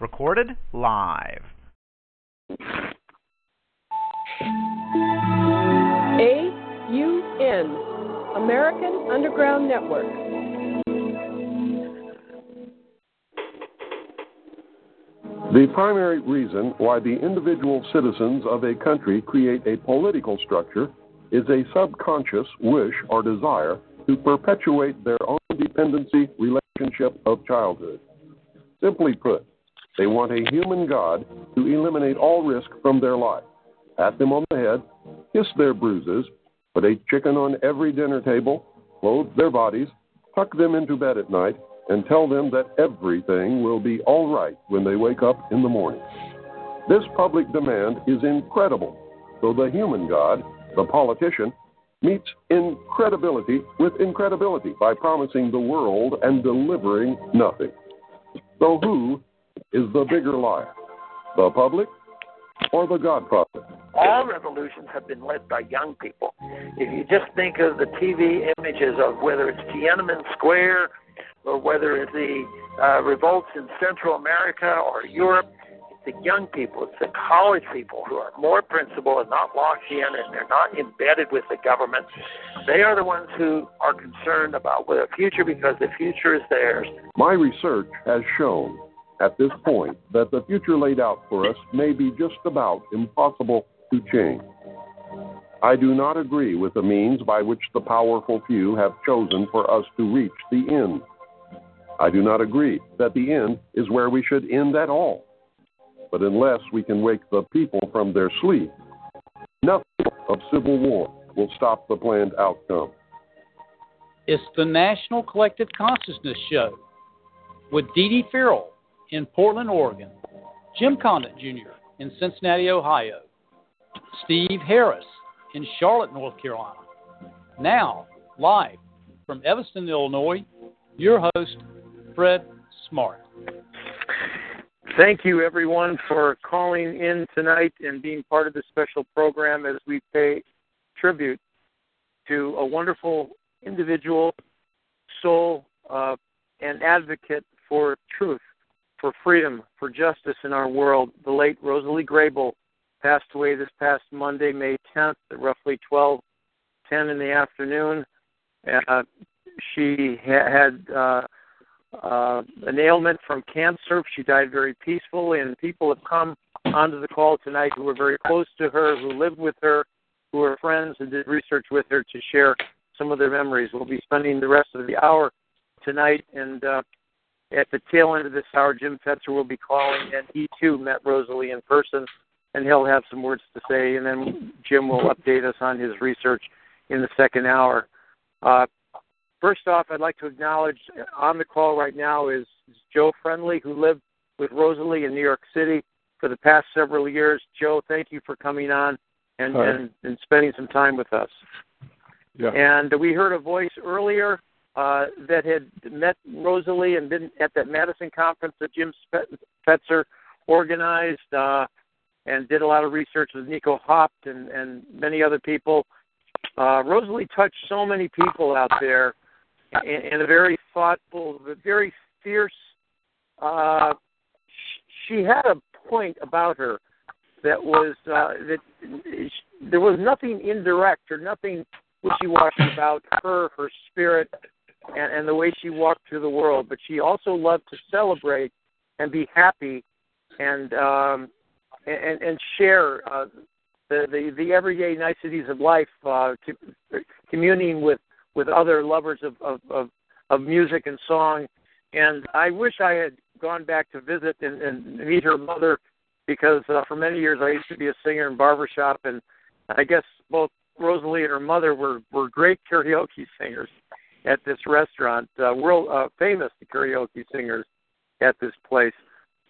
Recorded live. AUN, American Underground Network. The primary reason why the individual citizens of a country create a political structure is a subconscious wish or desire to perpetuate their own dependency relationship of childhood. Simply put, they want a human God to eliminate all risk from their life, pat them on the head, kiss their bruises, put a chicken on every dinner table, clothe their bodies, tuck them into bed at night, and tell them that everything will be all right when they wake up in the morning. This public demand is incredible, so the human God, the politician, meets incredibility with incredibility by promising the world and delivering nothing. So, who is the bigger liar, the public or the God prophet? All revolutions have been led by young people. If you just think of the TV images of whether it's Tiananmen Square or whether it's the uh, revolts in Central America or Europe, it's the young people, it's the college people who are more principled and not locked in and they're not embedded with the government. They are the ones who are concerned about the future because the future is theirs. My research has shown at this point that the future laid out for us may be just about impossible to change. I do not agree with the means by which the powerful few have chosen for us to reach the end. I do not agree that the end is where we should end at all. But unless we can wake the people from their sleep, nothing of civil war will stop the planned outcome. It's the National Collective Consciousness Show with Dee Dee Farrell in Portland, Oregon, Jim Condit Jr. in Cincinnati, Ohio, Steve Harris in Charlotte, North Carolina. Now, live from Evanston, Illinois, your host, Fred Smart. Thank you, everyone, for calling in tonight and being part of this special program as we pay tribute to a wonderful individual, soul, uh, and advocate for truth, for freedom, for justice in our world. The late Rosalee Grable passed away this past Monday, May 10th, at roughly 12:10 in the afternoon. Uh, she ha- had uh, uh, an ailment from cancer. She died very peacefully, and people have come onto the call tonight who were very close to her, who lived with her, who are friends, and did research with her to share some of their memories. We'll be spending the rest of the hour tonight, and uh, at the tail end of this hour, Jim Fetzer will be calling, and he too met Rosalee in person, and he'll have some words to say, and then Jim will update us on his research in the second hour. Uh, First off, I'd like to acknowledge on the call right now is Joe Friendly, who lived with Rosalee in New York City for the past several years. Joe, thank you for coming on and, and, and spending some time with us. Yeah. And we heard a voice earlier uh, that had met Rosalee and been at that Madison conference that Jim Fetzer organized uh, and did a lot of research with Nico Haupt and, and many other people. Uh, Rosalee touched so many people out there in, a very thoughtful, very fierce. Uh, she had a point about her that was uh, that there was nothing indirect or nothing wishy-washy about her, her spirit, and, and the way she walked through the world. But she also loved to celebrate and be happy, and um, and, and share uh, the, the the everyday niceties of life, uh, to, communing with with other lovers of, of, of, of music and song. And I wish I had gone back to visit and, and meet her mother because uh, for many years I used to be a singer in barbershop, and I guess both Rosalee and her mother were were great karaoke singers. At this restaurant. Uh, world uh, famous the karaoke singers at this place.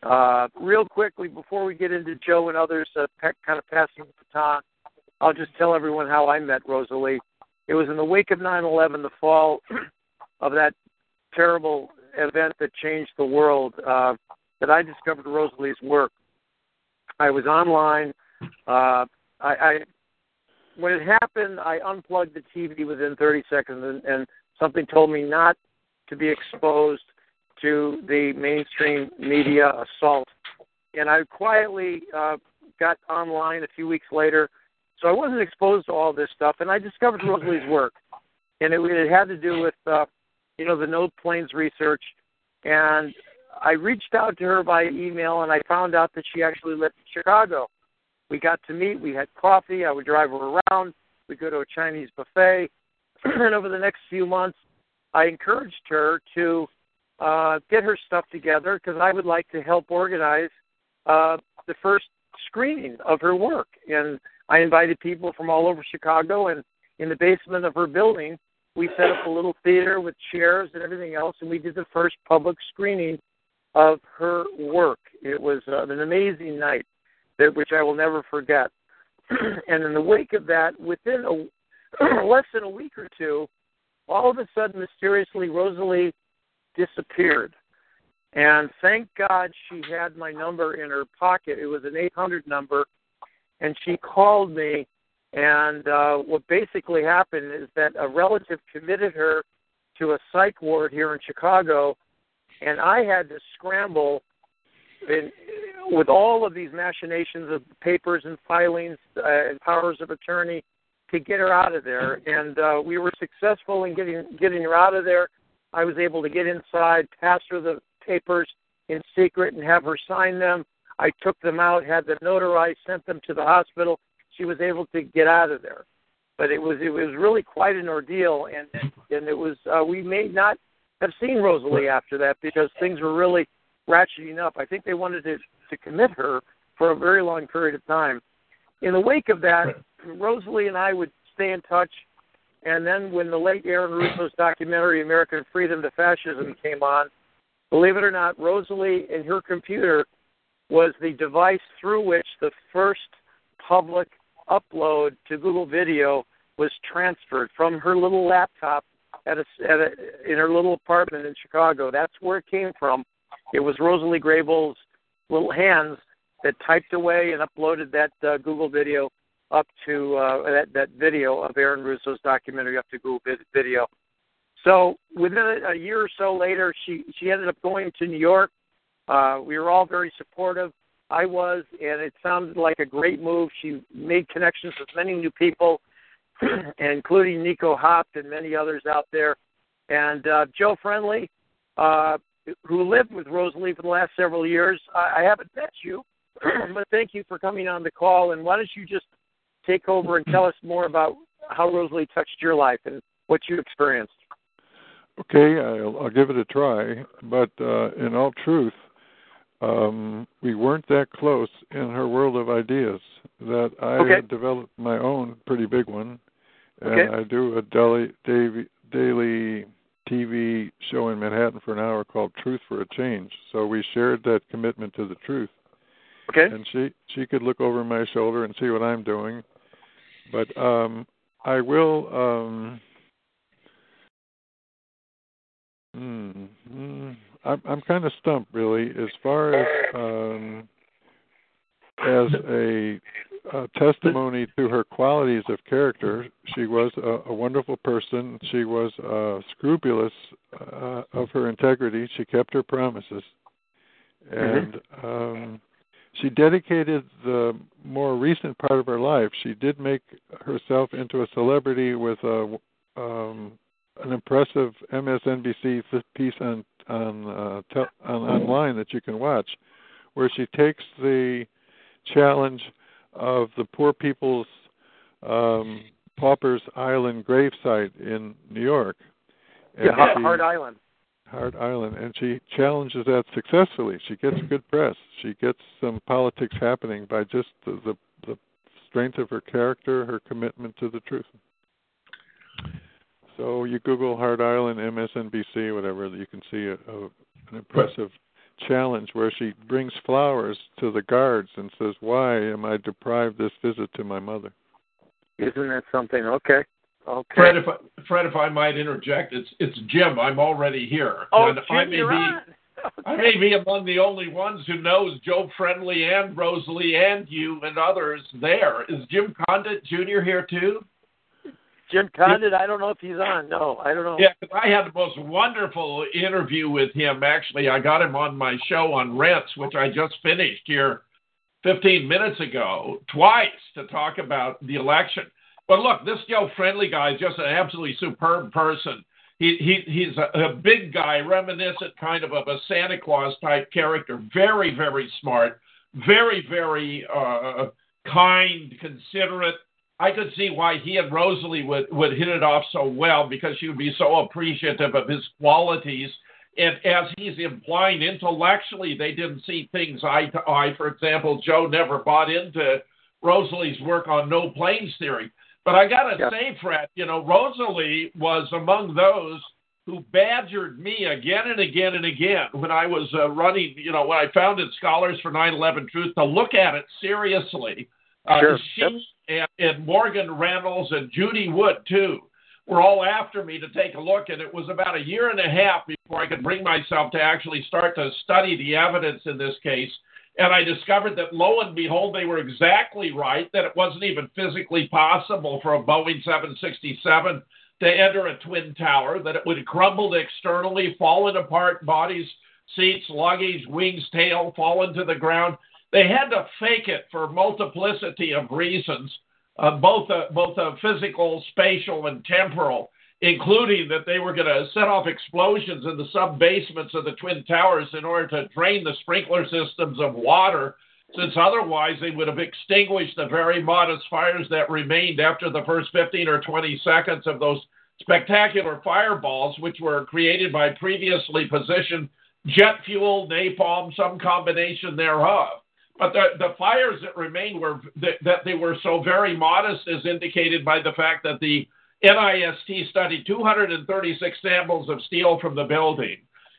Uh, real quickly, before we get into Joe and others uh, pe- kind of passing the baton, I'll just tell everyone how I met Rosalee. It was in the wake of 9/11, the fall of that terrible event that changed the world, uh, that I discovered Rosalee's work. I was online. Uh, I, I when it happened, I unplugged the TV within 30 seconds, and, and something told me not to be exposed to the mainstream media assault. And I quietly uh, got online a few weeks later, so I wasn't exposed to all this stuff. And I discovered Rosalee's work, and it, it had to do with, uh, you know, the no planes research. And I reached out to her by email, and I found out that she actually lived in Chicago. We got to meet. We had coffee. I would drive her around. We go to a Chinese buffet. and over the next few months, I encouraged her to uh, get her stuff together because I would like to help organize uh, the first screening of her work. And I invited people from all over Chicago, and in the basement of her building, we set up a little theater with chairs and everything else, and we did the first public screening of her work. It was uh, an amazing night, that, which I will never forget. and in the wake of that, within a, less than a week or two, all of a sudden, mysteriously, Rosalee disappeared. And thank God she had my number in her pocket. It was an 800 number, and she called me. And uh, what basically happened is that a relative committed her to a psych ward here in Chicago, and I had to scramble in, with all of these machinations of papers and filings uh, and powers of attorney to get her out of there. And uh, we were successful in getting getting her out of there. I was able to get inside, pass her the papers in secret, and have her sign them. I took them out, had them notarized, sent them to the hospital. She was able to get out of there, but it was it was really quite an ordeal, and and it was uh, we may not have seen Rosalee after that because things were really ratcheting up. I think they wanted to to commit her for a very long period of time. In the wake of that, Rosalee and I would stay in touch and then when the late Aaron Russo's documentary American Freedom to Fascism came on, believe it or not, Rosalee and her computer was the device through which the first public upload to Google Video was transferred from her little laptop at a, at a in her little apartment in Chicago. That's where it came from. It was Rosalee Grable's little hands that typed away and uploaded that uh, Google Video up to uh, that that video of Aaron Russo's documentary up to Google Video. So within a, year or so later, she she ended up going to New York. Uh, we were all very supportive. I was, and it sounded like a great move. She made connections with many new people, including Nico Haupt and many others out there. And uh, Joe Friendly, uh, who lived with Rosalee for the last several years, I, I haven't met you, but thank you for coming on the call. And why don't you just take over and tell us more about how Rosalee touched your life and what you experienced. Okay, I'll, I'll give it a try. But uh, in all truth, um, we weren't that close in her world of ideas. That I okay. had developed my own pretty big one, and okay. I do a daily, daily, daily TV show in Manhattan for an hour called Truth for a Change. So we shared that commitment to the truth. Okay. And she she could look over my shoulder and see what I'm doing. But um I will um hmm, hmm, I'm I'm kind of stumped really as far as um as a, a testimony to her qualities of character. She was a, a wonderful person. She was uh, scrupulous uh, of her integrity. She kept her promises, and mm-hmm. um, she dedicated the more recent part of her life. She did make herself into a celebrity with a um, an impressive MSNBC piece on on, uh, te- on online that you can watch, where she takes the challenge of the poor people's um, paupers island gravesite in New York. And yeah, she, Hart Island. Hart Island, and she challenges that successfully. She gets good press. She gets some politics happening by just the, the, the strength of her character, her commitment to the truth. So you Google Hart Island MSNBC, whatever, you can see a, a, an impressive challenge where she brings flowers to the guards and says, "Why am I deprived this visit to my mother?" Isn't that something? Okay. Okay. Fred, if I, Fred, if I might interject, it's it's Jim. I'm already here. Oh, and Jim, I may you're be on. I may be among the only ones who knows Joe Friendly and Rosalee and you and others there. Is Jim Condit Jr. here too? Jim Condit, I don't know if he's on. No, I don't know. Yeah, I had the most wonderful interview with him. Actually, I got him on my show on Rents, which I just finished here 15 minutes ago, twice to talk about the election. But look, this Joe Friendly guy is just an absolutely superb person. He, he he's a, a big guy, reminiscent kind of of a Santa Claus type character. Very very smart, very very uh, kind, considerate. I could see why he and Rosalee would, would hit it off so well because she would be so appreciative of his qualities. And as he's implying, intellectually, they didn't see things eye to eye. For example, Joe never bought into Rosalee's work on no planes theory. But I got to Yeah. say, Fred, you know, Rosalee was among those who badgered me again and again and again when I was uh, running, you know, when I founded Scholars for 9 11 Truth to look at it seriously. Uh, Sure. She and, and Morgan Reynolds and Judy Wood, too, were all after me to take a look. And it was about a year and a half before I could bring myself to actually start to study the evidence in this case. And I discovered that lo and behold, they were exactly right, that it wasn't even physically possible for a Boeing 767 to enter a twin tower, that it would have crumbled externally, fallen apart, bodies, seats, luggage, wings, tail, fallen to the ground. They had to fake it for multiplicity of reasons, uh, both uh, both uh, physical, spatial, and temporal, including that they were going to set off explosions in the sub basements of the twin towers in order to drain the sprinkler systems of water, since otherwise they would have extinguished the very modest fires that remained after the first 15 or 20 seconds of those spectacular fireballs, which were created by previously positioned jet fuel, napalm, some combination thereof. But the, the fires that remained were that, that they were so very modest, as indicated by the fact that the NIST studied 236 samples of steel from the building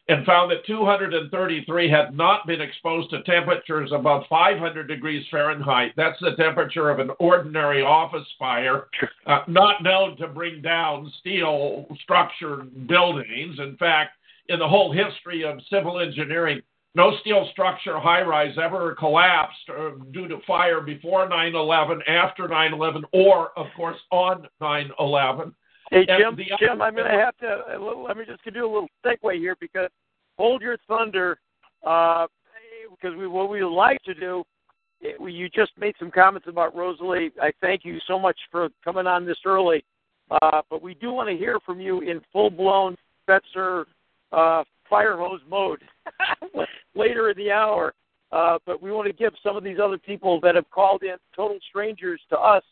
and found that 233 had not been exposed to temperatures above 500 degrees Fahrenheit. That's the temperature of an ordinary office fire, uh, not known to bring down steel structured buildings. In fact, in the whole history of civil engineering, no steel structure high rise ever collapsed uh, due to fire before 9 11, after 9 11, or, of course, on 9 11. Hey Jim, Jim, I'm going to have to uh, let me just do a little segue here because hold your thunder, uh, because we what we would like to do. eh, we- You just made some comments about Rosalee. I thank you so much for coming on this early, uh, but we do want to hear from you in full blown Fetzer uh, fire hose mode later in the hour. Uh, but we want to give some of these other people that have called in, total strangers to us,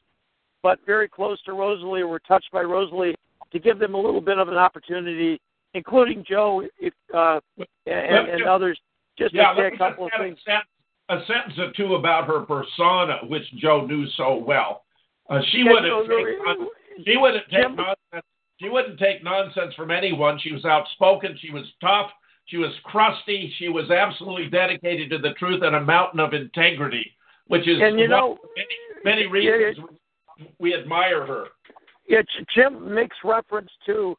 but very close to Rosalee or were touched by Rosalee, to give them a little bit of an opportunity, including Joe if, uh, and, and others, just yeah, to say a me couple of things. A sentence, a sentence or two about her persona, which Joe knew so well. Uh, she Yeah, wouldn't no, take she wouldn't take Jim- nonsense. She wouldn't take nonsense from anyone. She was outspoken. She was tough. She was crusty. She was absolutely dedicated to the truth and a mountain of integrity, which is And you one know, of many, many reasons we admire her. Yeah, Jim makes reference to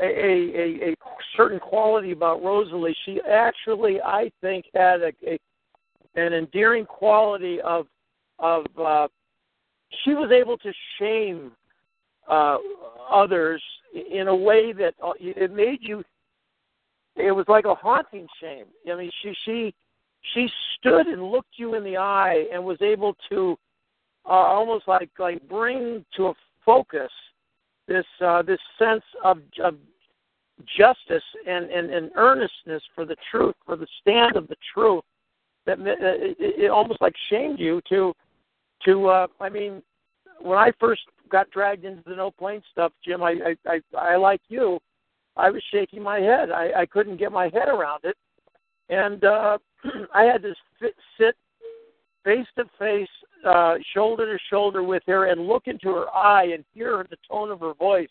a, a, a certain quality about Rosalee. She actually, I think, had a, a an endearing quality of of uh, she was able to shame uh, others in a way that uh, it made you. It was like a haunting shame. I mean, she she she stood and looked you in the eye and was able to uh, almost like like bring to a focus this uh, this sense of, of justice and, and, and earnestness for the truth, for the stand of the truth, that it, it almost like shamed you to to. Uh, I mean, when I first got dragged into the no plane stuff, Jim, I I, I, I like you, I was shaking my head. I, I couldn't get my head around it, and uh, I had to sit, sit face to face, uh, shoulder to shoulder with her, and look into her eye and hear the tone of her voice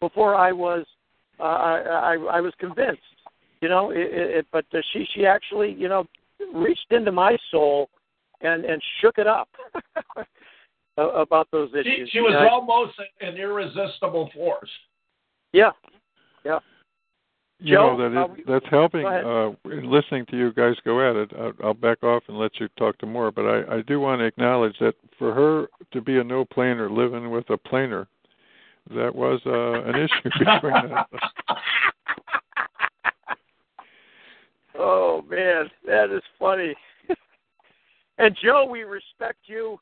before I was uh, I, I I was convinced. You know, it, it, but uh, she she actually you know reached into my soul and and shook it up about those issues. She, she was I, almost an irresistible force. Yeah, yeah. You Joe, know that it, that's helping. Uh, in listening to you guys go at it, I'll, I'll back off and let you talk to more. But I, I do want to acknowledge that for her to be a no planer, living with a planer, that was uh, an issue between us. Oh man, that is funny. and Joe, we respect you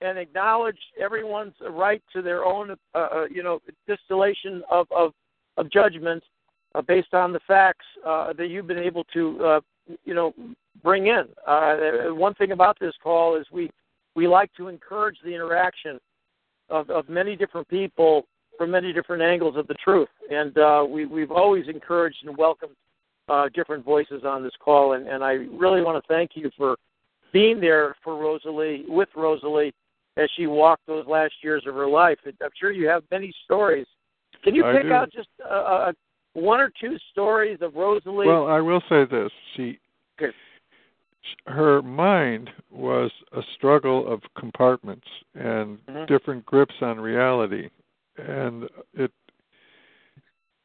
and acknowledge everyone's right to their own, uh, uh, you know, distillation of of, of judgment uh, based on the facts uh, that you've been able to, uh, you know, bring in. Uh, one thing about this call is we we like to encourage the interaction of, of many different people from many different angles of the truth, and we we've always encouraged and welcomed different voices on this call, and, and I really want to thank you for being there for Rosalee, with Rosalee, as she walked those last years of her life. I'm sure you have many stories. Can you I pick do. out just uh, uh, one or two stories of Rosalee? Well, I will say this: she, Good. her mind was a struggle of compartments and Mhm. different grips on reality, and it.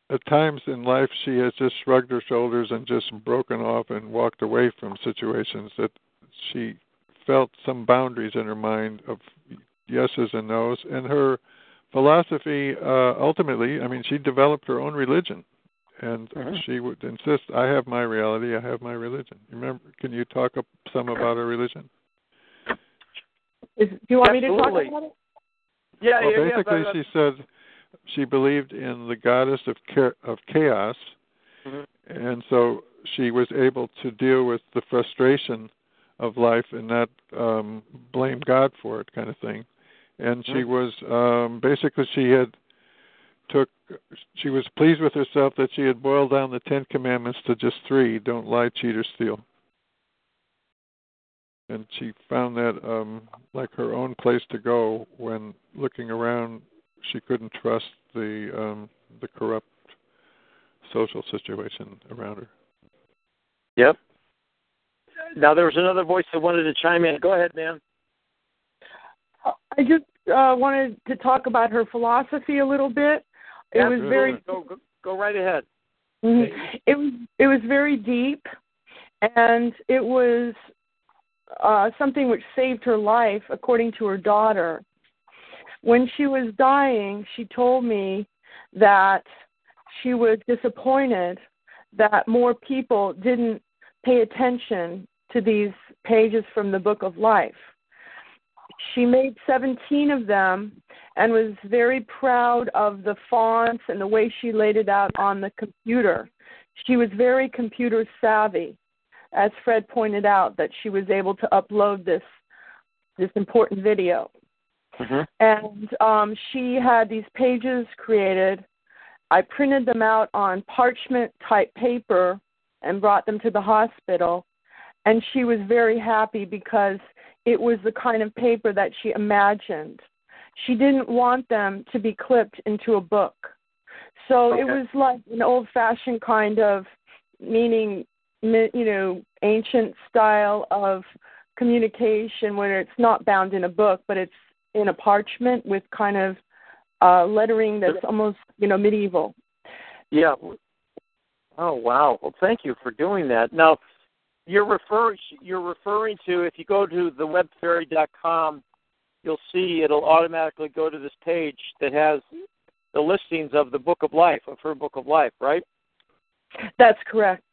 At times in life, she has just shrugged her shoulders and just broken off and walked away from situations that she felt some boundaries in her mind of yeses and nos. And her philosophy, uh, ultimately, I mean, she developed her own religion and Mhm. she would insist, "I have my reality. I have my religion." Remember? Can you talk up some about her religion? Is, do you want me to talk about it? yeah, well, yeah, yeah, basically, but, uh, she said she believed in the goddess of cha- of chaos, Mhm. and so she was able to deal with the frustration of life and not um blame God for it, kind of thing. And she was um basically she had took she was pleased with herself that she had boiled down the Ten Commandments to just three: don't lie, cheat, or steal. And she found that um like her own place to go when looking around she couldn't trust the um the corrupt social situation around her. Yep. Now there was another voice that wanted to chime in. Go ahead, man. I just uh, wanted to talk about her philosophy a little bit. It was Absolutely. very go, go go right ahead. Mhm. It was it was very deep, and it was uh, something which saved her life, according to her daughter. When she was dying, she told me that she was disappointed that more people didn't pay attention to these pages from the Book of Life. She made 17 of them and was very proud of the fonts and the way she laid it out on the computer. She was very computer savvy, as Fred pointed out, that she was able to upload this this important video. Mhm. And um, she had these pages created. I printed them out on parchment type paper and brought them to the hospital. And she was very happy because it was the kind of paper that she imagined. She didn't want them to be clipped into a book. So it was like an old fashioned kind of meaning, you know, ancient style of communication where it's not bound in a book, but it's in a parchment with kind of uh, lettering that's almost, you know, medieval. Yeah. Oh wow. Well, thank you for doing that. Now, you're referring you're referring to if you go to thewebfairy.com, you'll see it'll automatically go to this page that has the listings of the Book of Life of her Book of Life, right? That's correct.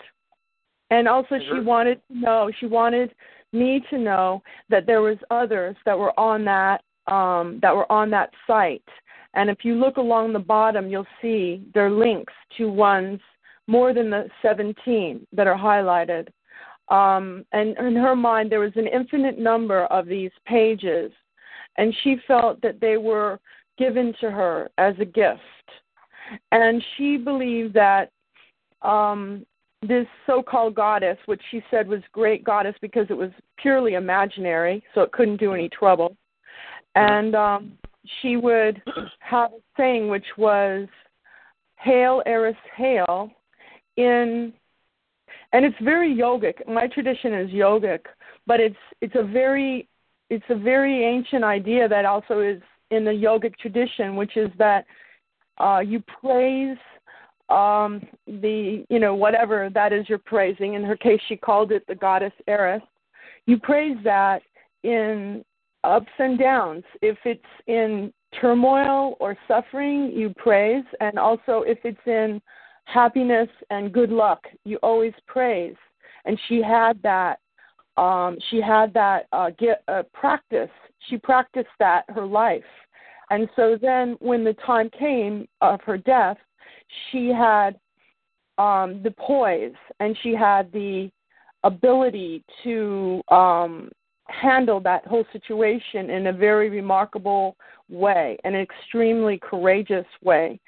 And also Is she there- wanted to know, she wanted me to know that there was others that were on that um that were on that site. And if you look along the bottom, you'll see there are links to ones more than the 17 that are highlighted. Um, and in her mind, there was an infinite number of these pages, and she felt that they were given to her as a gift. And she believed that um, this so called goddess, which she said was great goddess because it was purely imaginary, so it couldn't do any trouble. And um, she would have a saying which was, Hail Eris Hail in and it's very yogic. My tradition is yogic, but it's it's a very it's a very ancient idea that also is in the yogic tradition, which is that uh, you praise um, the you know whatever that is you're praising. In her case, she called it the goddess Eris. You praise that in ups and downs. If it's in turmoil or suffering, you praise, and also if it's in happiness and good luck, you always praise. And she had that. Um, she had that uh, get, uh, practice. She practiced that her life, and so then when the time came of her death, she had um, the poise and she had the ability to um, handle that whole situation in a very remarkable way, an extremely courageous way,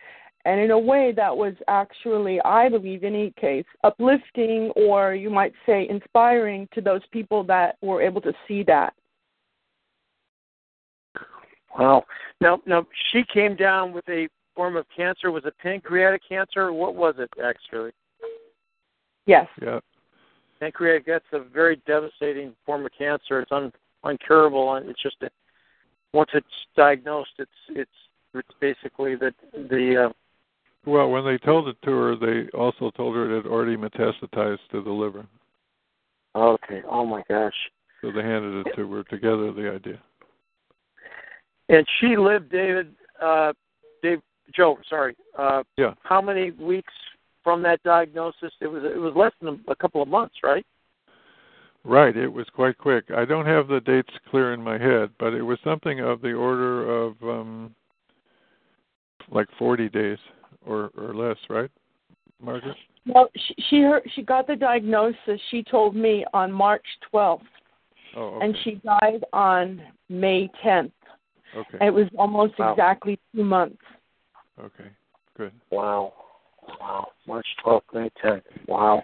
and in a way that was actually, I believe, in any case, uplifting or you might say inspiring to those people that were able to see that. Wow. Now, now she came down with a form of cancer. Was it pancreatic cancer? What was it actually? Yes. Yeah. Pancreatic. That's a very devastating form of cancer. It's un, uncurable, and it's just a, once it's diagnosed, it's it's it's basically the the. Uh, well, when they told it to her, they also told her it had already metastasized to the liver. Okay. Oh my gosh. So they handed it to her together. The idea. And she lived, David. Uh, Dave, Joe. Sorry. Uh, yeah. How many weeks from that diagnosis? It was. It was less than a couple of months, right? Right. It was quite quick. I don't have the dates clear in my head, but it was something of the order of um like 40 days or or less, right, Margaret? Well, she she, heard, she got the diagnosis. She told me on March 12th, oh, okay. and she died on May 10th. Okay. And it was almost wow. exactly two months. Okay. Good. Wow. Wow. March 12th, May 10th. Wow.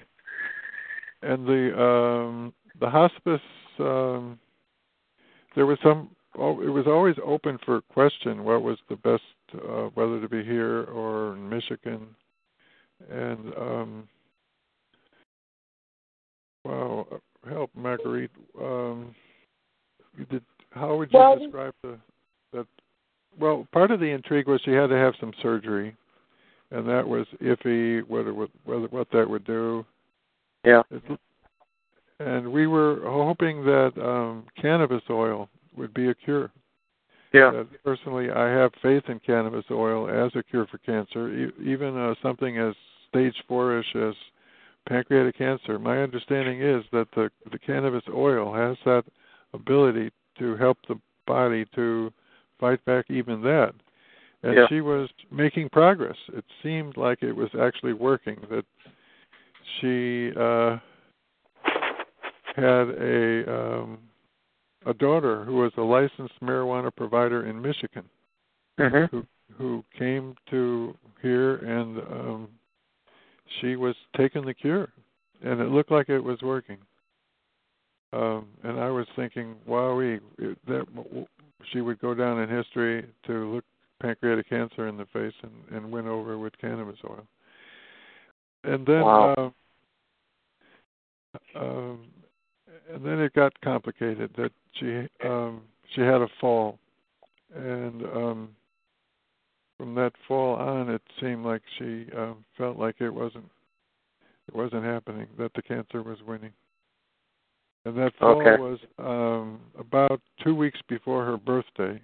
And the um the hospice um there was some oh, it was always open for question what was the best uh, whether to be here or in Michigan. And um wow help Marguerite um did how would you well, describe the that well part of the intrigue was she had to have some surgery and that was iffy whether whether what that would do. Yeah. And we were hoping that um cannabis oil would be a cure yeah uh, personally i have faith in cannabis oil as a cure for cancer e- even uh, something as stage four-ish as pancreatic cancer my understanding is that the the cannabis oil has that ability to help the body to fight back even that. And yeah. she was making progress. It seemed like it was actually working. That she uh, had a um, a daughter who was a licensed marijuana provider in Michigan, mm-hmm. who who came to here and um, she was taking the cure, and it looked like it was working. Um, and I was thinking, wow, we that she would go down in history to look pancreatic cancer in the face and, and win over with cannabis oil. And then wow. uh, um, and then it got complicated that she um she had a fall and um from that fall on it seemed like she um felt like it wasn't it wasn't happening that the cancer was winning and that fall okay. was um, about two weeks before her birthday.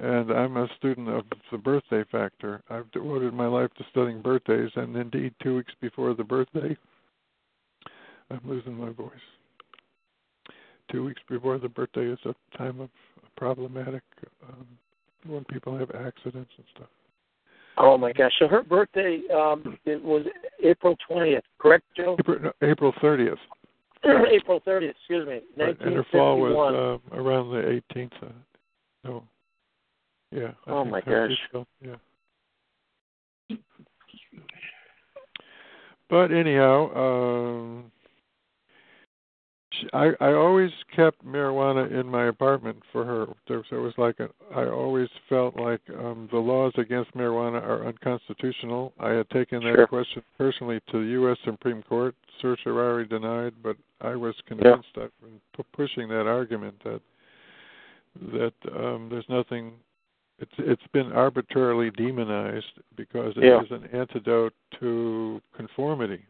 And I'm a student of the birthday factor. I've devoted my life to studying birthdays, and indeed, two weeks before the birthday, I'm losing my voice. Two weeks before the birthday is a time of problematic um, when people have accidents and stuff. Oh my gosh! So her birthday um, it was April twentieth, correct, Joe? April, no, April 30th. April 30th, excuse me, 1951. And her fall was uh, around the 18th. Uh, no. Yeah. I oh my gosh. Yeah. But anyhow, um, she, I I always kept marijuana in my apartment for her. There, so it was like a, I always felt like um the laws against marijuana are unconstitutional. I had taken that Sure. question personally to the U.S. Supreme Court. Certiorari denied, but I was convinced I've been pu- pushing that argument that that um there's nothing. It's it's been arbitrarily demonized because it is Yeah. an antidote to conformity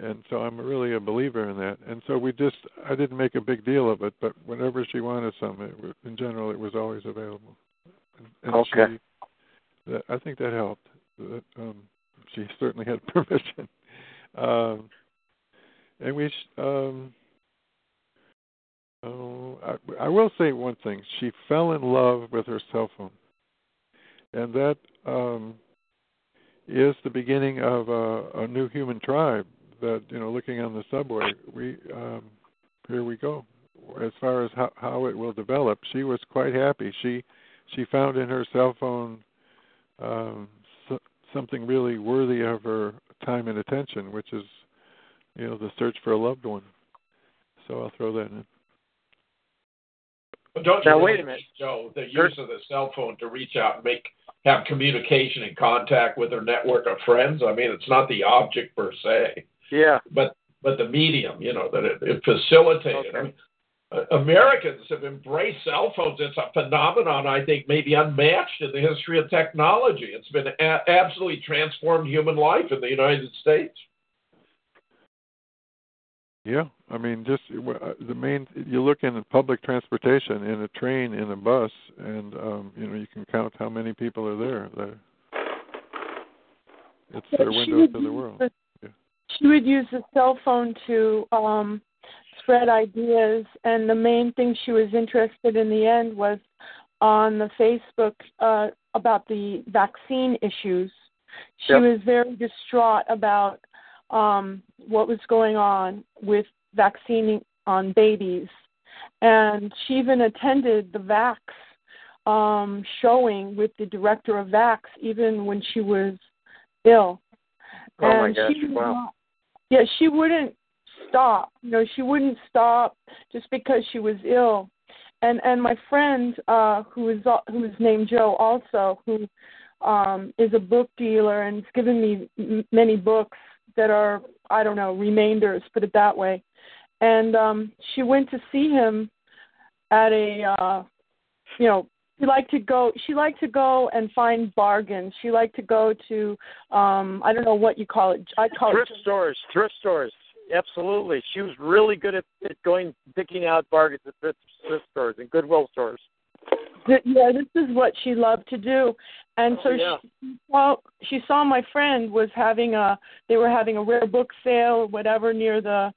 and so I'm really a believer in that. And so we just I didn't make a big deal of it, but whenever she wanted some, it, in general, it was always available. And, and Okay. She, that, I think that helped. That, um, she certainly had permission. Um, and we, um, oh, I, I will say one thing. She fell in love with her cell phone, and that um, is the beginning of a, a new human tribe that you know looking on the subway we um here we go as far as how how it will develop she was quite happy she she found in her cell phone um so, something really worthy of her time and attention which is you know the search for a loved one so i'll throw that in But don't you Now, really wait a minute. think, Joe, the Sure. use of the cell phone to reach out and make have communication and contact with her network of friends? I mean, it's not the object per se, Yeah. but but the medium, you know, that it, it facilitated. Okay. I mean, uh, Americans have embraced cell phones. It's a phenomenon I think maybe unmatched in the history of technology. It's been a- absolutely transformed human life in the United States. Yeah, I mean, just uh, the main. You look in public transportation, in a train, in a bus, and um, you know you can count how many people are there. They're, it's But their she window to the world. She would use the cell phone to um, spread ideas, and the main thing she was interested in the end was on the Facebook uh, about the vaccine issues. She Yep. was very distraught about um, what was going on with vaccinating on babies, and she even attended the Vax um, showing with the director of Vax, even when she was ill. Oh my and gosh! she Wow. not- yeah, she wouldn't stop. You know, she wouldn't stop just because she was ill. And and my friend, uh, who is al- who is named Joe, also who um, is a book dealer and has given me m- many books that are I don't know remainders, put it that way. And um, she went to see him at a uh, you know she liked to go she liked to go and find bargains she liked to go to um i don't know what you call it i call Thrift it stores. Thrift stores. Absolutely. She was really good at, at going picking out bargains at thrift, thrift stores and Goodwill stores. yeah this is what she loved to do and so Oh, yeah. she well she saw my friend was having a they were having a rare book sale or whatever near the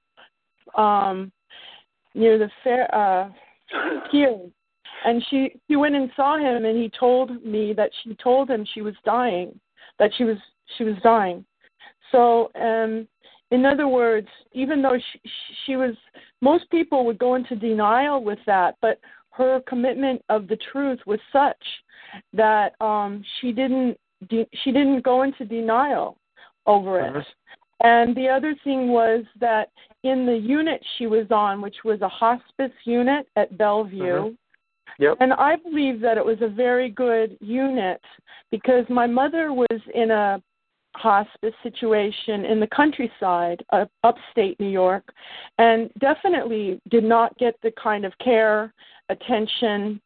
um near the fair uh pier and she she went and saw him and he told me that she told him she was dying that she was she was dying so um in other words even though she she was most people would go into denial with that but her commitment of the truth was such that um she didn't de- she didn't go into denial over it Mhm. and the other thing was that in the unit she was on which was a hospice unit at Bellevue Mhm. Yep. and I believe that it was a very good unit because my mother was in a hospice situation in the countryside, uh, upstate New York, and definitely did not get the kind of care, attention,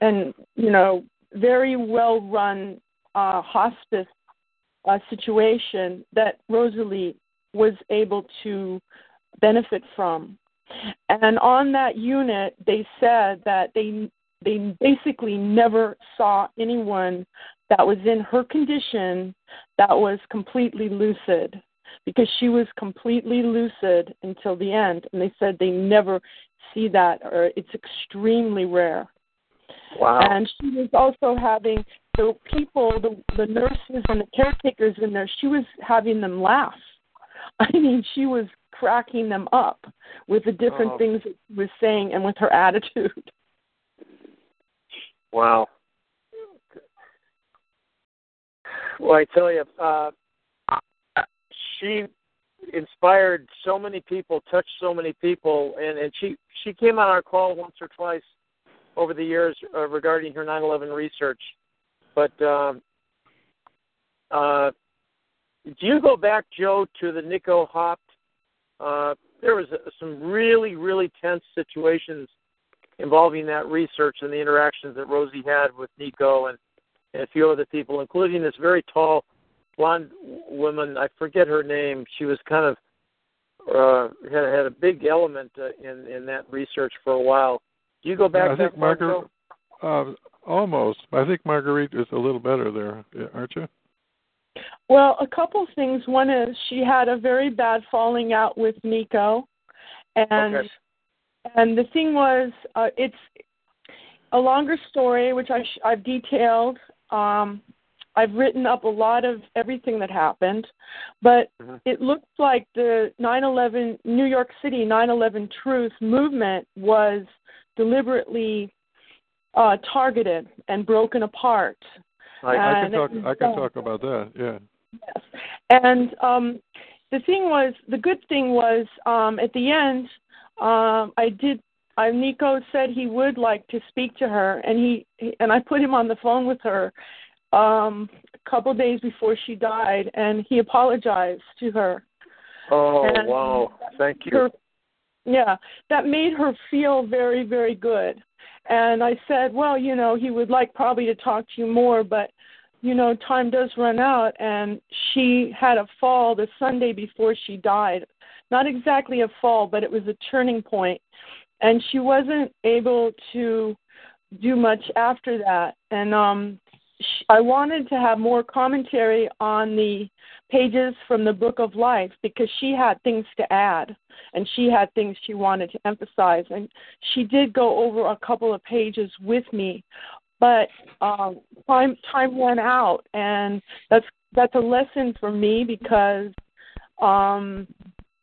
and you know, very well run uh, hospice uh, situation that Rosalee was able to benefit from. And on that unit, they said that they they basically never saw anyone that was in her condition that was completely lucid because she was completely lucid until the end and they said they never see that or it's extremely rare Wow. and she was also having the people the the nurses and the caretakers in there she was having them laugh i mean she was cracking them up with the different Oh. things that she was saying and with her attitude Wow. Well, I tell you, uh, she inspired so many people, touched so many people, and and she she came on our call once or twice over the years uh, regarding her 9/11 research. But um, uh, do you go back, Joe, to the Nico Haupt? Uh, there was a, some really really tense situations involving that research and the interactions that Rosie had with Nico and, and a few other people, including this very tall blonde woman. I forget her name. She was kind of uh, had had a big element uh, in in that research for a while. Do you go back? Yeah, I think Margaret. Uh, almost. I think Marguerite is a little better there, aren't you? Well, a couple of things. One is she had a very bad falling out with Nico, and Okay. And the thing was, uh, it's a longer story which I sh- I've detailed. Um, I've written up a lot of everything that happened, but Mhm. it looks like the 9/11 New York City 9/11 Truth movement was deliberately uh, targeted and broken apart. I, I can talk. I can talk about that. Yeah. Yes. And um, the thing was, the good thing was, um, at the end, um, I did. I, Nico said he would like to speak to her, and he, he and I put him on the phone with her um, a couple days before she died, and he apologized to her. Oh And wow! Thank you. Her, yeah, that made her feel very, very good. And I said, well, you know, he would like probably to talk to you more, but you know, time does run out. And she had a fall the Sunday before she died. Not exactly a fall, but it was a turning point. And she wasn't able to do much after that. And um, sh- I wanted to have more commentary on the pages from the Book of Life because she had things to add and she had things she wanted to emphasize. And she did go over a couple of pages with me, but um, time time went out, and that's that's a lesson for me because, um,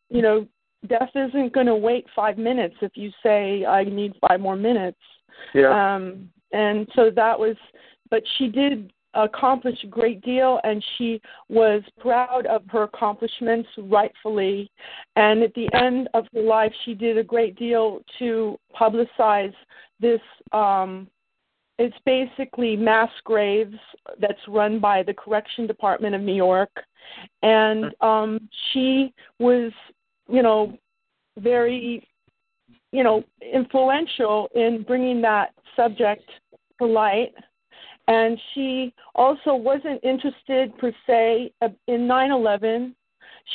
you know, death isn't going to wait five minutes if you say I need five more minutes. Yeah. Um, and so that was, but she did accomplish a great deal, and she was proud of her accomplishments rightfully. And at the end of her life, she did a great deal to publicize this. Um, it's basically mass graves that's run by the Correction Department of New York, and um, she was, you know, very, you know, influential in bringing that subject to light and she also wasn't interested per se in 9/11.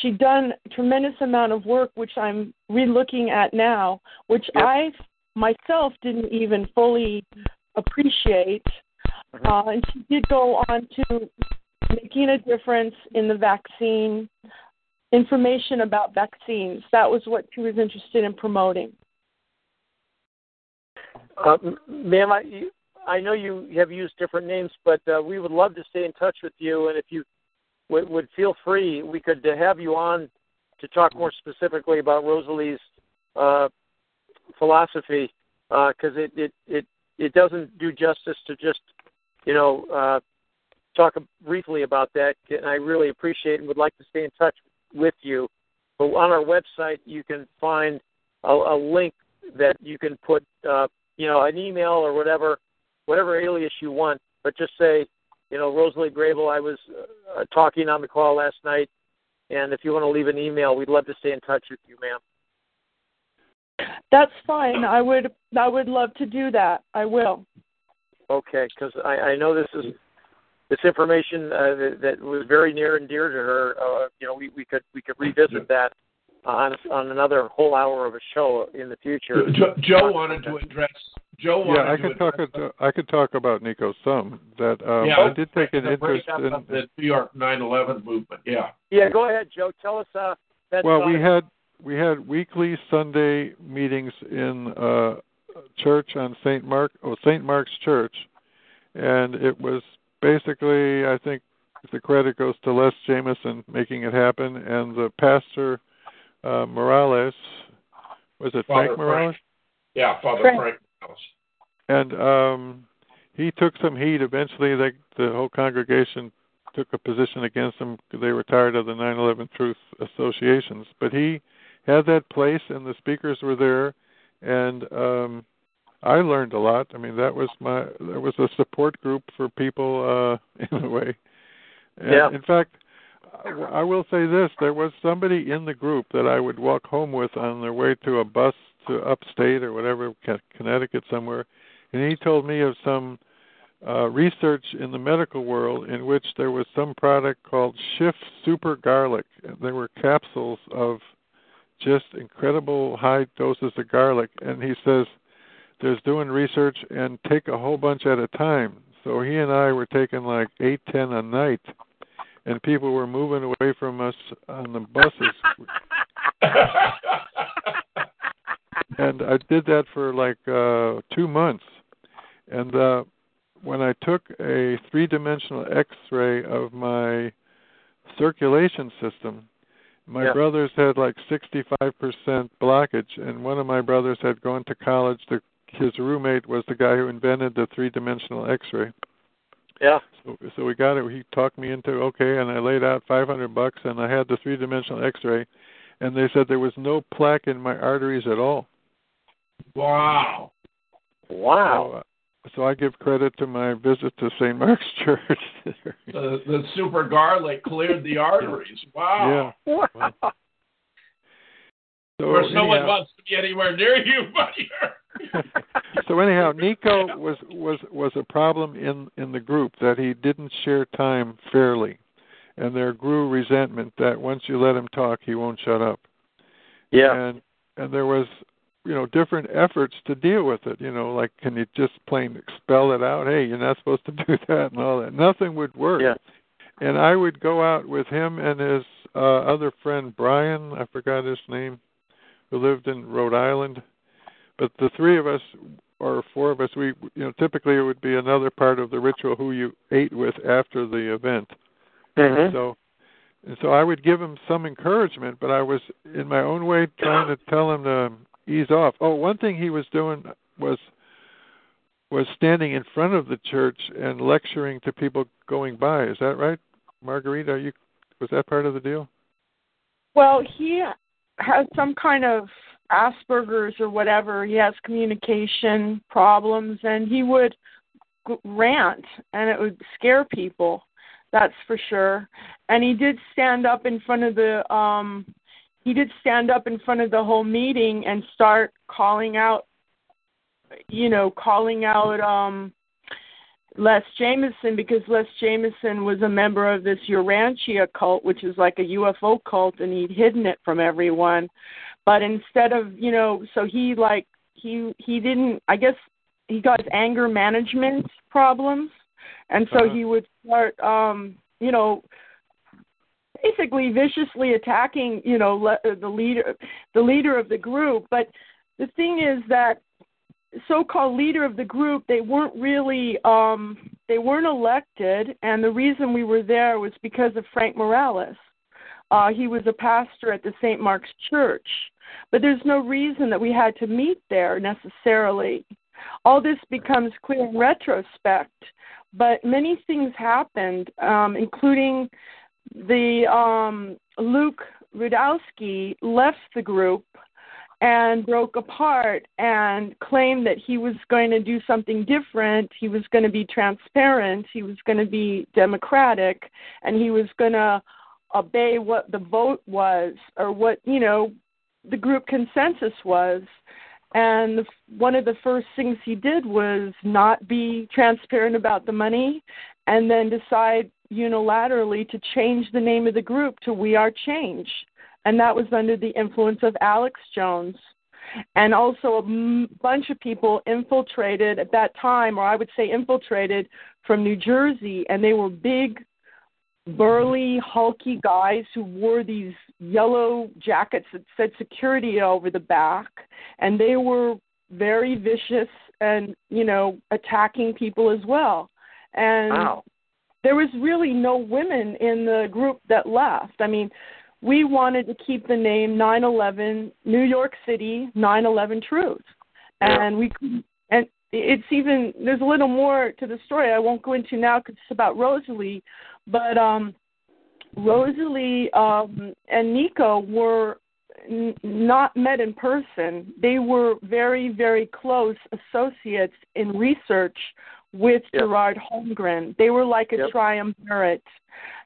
She'd done a tremendous amount of work, which I'm relooking at now, which Yep. I myself didn't even fully appreciate. Mhm. Uh, and she did go on to making a difference in the vaccine information about vaccines. That was what she was interested in promoting. Uh, ma'am, I, I know you have used different names, but uh, we would love to stay in touch with you. And if you would, would feel free, we could uh, have you on to talk more specifically about Rosalee's uh, philosophy, because it, it it it doesn't do justice to just you know uh, talk briefly about that. And I really appreciate and would like to stay in touch with you. But on our website, you can find a, a link that you can put, uh, you know, an email or whatever, whatever alias you want. But just say, you know, Rosalee Grable, I was uh, talking on the call last night, and if you want to leave an email, we'd love to stay in touch with you, ma'am. That's fine. I would I would love to do that. I will. Okay, because I, I know this is this information uh, that, that was very near and dear to her. Uh, you know, we, we could we could revisit that on on another whole hour of a show in the future. Joe, Joe wanted to address. Joe wanted Yeah, I could talk. address About, I could talk about Nico some. That um, Yeah, I did take an interest in. the New York 9/11 movement. Yeah. Yeah, go ahead, Joe. Tell us uh, that. Well, we had we had weekly Sunday meetings in uh church on St. Mark oh St. Mark's Church and it was basically I think the credit goes to Les Jameson making it happen and the pastor uh Morales was it Father Frank Morales? Yeah, Father Frank. Frank. Morales. And um he took some heat eventually the the whole congregation took a position against him. because they were tired of the 9/11 Truth associations. But he had that place, and the speakers were there, and um, I learned a lot. I mean, that was my that was a support group for people uh, in a way. And Yeah. In fact, I will say this: there was somebody in the group that I would walk home with on their way to a bus to upstate or whatever, Connecticut somewhere, and he told me of some uh, research in the medical world in which there was some product called Shift Super Garlic. There were capsules of just incredible high doses of garlic, and he says there's doing research and take a whole bunch at a time. So he and I were taking like eight, ten a night, and people were moving away from us on the buses. and I did that for like uh two months. And uh when I took a three dimensional X ray of my circulation system, my Yeah. brothers had like sixty five percent blockage and one of my brothers had gone to college the his roommate was the guy who invented the three dimensional X ray. Yeah. So, so we got it. He talked me into okay, and I laid out 500 bucks, and I had the three-dimensional X-ray, and they said there was no plaque in my arteries at all. wow. Wow. So, uh, so I give credit to my visit to St. Mark's Church. The, the super garlic cleared the arteries. Wow. yeah. Wow. So Of course, no one anyhow- wants to be anywhere near you, but so anyhow, Nico was was was a problem in in the group that he didn't share time fairly, and there grew resentment that once you let him talk, he won't shut up. Yeah. and and there was you know different efforts to deal with it you know like can you just plain spell it out hey you're not supposed to do that and all that nothing would work Yeah. and i would go out with him and his uh other friend brian i forgot his name who lived in rhode island but the three of us or four of us we you know typically it would be another part of the ritual who you ate with after the event Mhm. so and so I would give him some encouragement, but I was in my own way trying to tell him to ease off. Oh, one thing he was doing was was standing in front of the church and lecturing to people going by. Is that right, Marguerite? Are you was that part of the deal? Well, he has some kind of Asperger's or whatever. He has communication problems, and he would rant, and it would scare people. That's for sure. And he did stand up in front of the um he did stand up in front of the whole meeting and start calling out you know, calling out um Les Jameson because Les Jameson was a member of this Urantia cult, which is like a UFO cult, and he'd hidden it from everyone. But instead of, you know, so he like he he didn't. I guess he got his anger management problems, and so Uh-huh. he would start, um, you know, basically viciously attacking, you know, le- the leader the leader of the group. But the thing is that so-called leader of the group they weren't really um they weren't elected and the reason we were there was because of Frank Morales. Uh he was a pastor at the St. Mark's Church. But there's no reason that we had to meet there necessarily. All this becomes clear in retrospect, but many things happened um including the um Luke Rudkowski left the group and broke apart and claimed that he was going to do something different. He was going to be transparent. He was going to be democratic, and he was going to obey what the vote was or what you know the group consensus was. And one of the first things he did was not be transparent about the money, and then decide unilaterally to change the name of the group to We Are Change and that was under the influence of Alex Jones. And also, a m- bunch of people infiltrated at that time, or I would say infiltrated from New Jersey, and they were big, burly, hulky guys who wore these yellow jackets that said security over the back, and they were very vicious and, you know, attacking people as well. And Wow. there was really no women in the group that left. I mean, we wanted to keep the name 9/11 New York City 9/11 Truth, and we and it's even there's a little more to the story I won't go into now because it's about Rosalee, But um, Rosalee um, and Nico were n- not met in person. They were very, very close associates in research with Yep. Gerard Holmgren. They were like a Yep. triumvirate,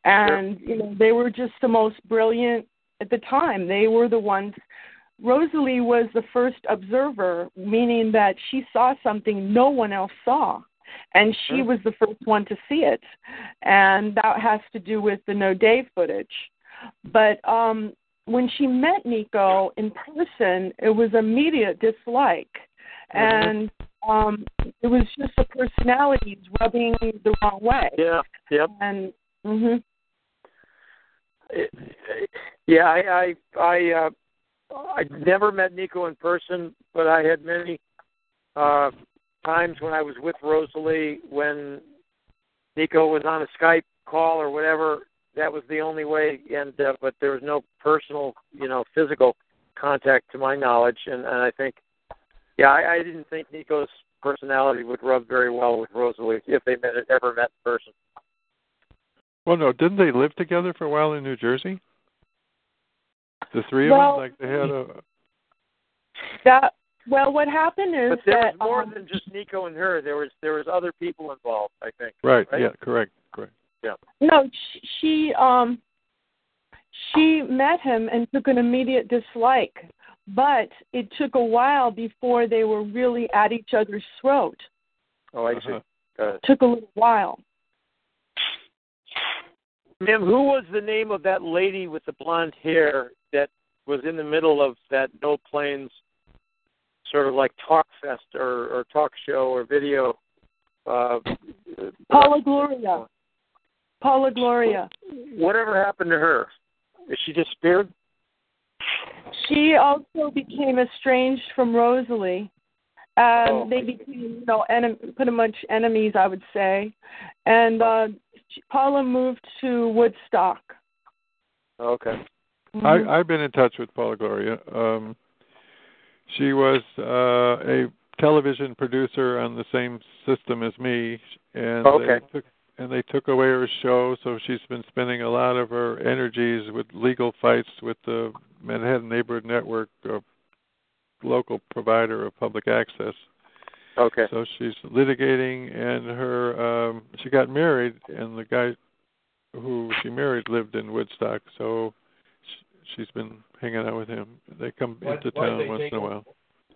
and you know they were just the most brilliant at the time. They were the ones. Rosalee was the first observer, meaning that she saw something no one else saw, and she Sure. was the first one to see it, and that has to do with the no day footage. But um when she met Nico in person, it was immediate dislike, and um it was just the personalities rubbing the wrong way. Yeah. Yep. And mhm. Yeah, I I I uh I never met Nico in person, but I had many uh times when I was with Rosalee when Nico was on a Skype call or whatever. That was the only way, and uh, but there was no personal, you know, physical contact to my knowledge, and, and I think, yeah, I, I didn't think Nico's personality would rub very well with Rosalee if they met ever met in person. Well, no, didn't they live together for a while in New Jersey? The three of Well- them, like they had a. That well, what happened is But there that was more um, than just Nico and her. There was there was other people involved. I think. Right. Right? Yeah. Correct. Correct. Yeah. No, she, she um she met him and took an immediate dislike, but it took a while before they were really at each other's throat. Oh, I see. Uh-huh. Took a little while. Ma'am, who was the name of that lady with the blonde hair that was in the middle of that No Planes sort of like talk fest or, or talk show or video? Uh, Paula Gloria. Paula Gloria. whatever happened to her? Is she disappeared? She also became estranged from Rosalee. And Oh. they became, you know, enem- pretty much enemies, I would say. And uh, she, Paula moved to Woodstock. Okay. Mhm. I, I've been in touch with Paula Gloria. Um, she was uh, a television producer on the same system as me, and Okay. they took and they took away her show. So she's been spending a lot of her energies with legal fights with the Manhattan Neighborhood Network, a local provider of public access. Okay. So she's litigating, and her um, she got married, and the guy who she married lived in Woodstock. So sh- she's been hanging out with him. They come Why- into town once in a while.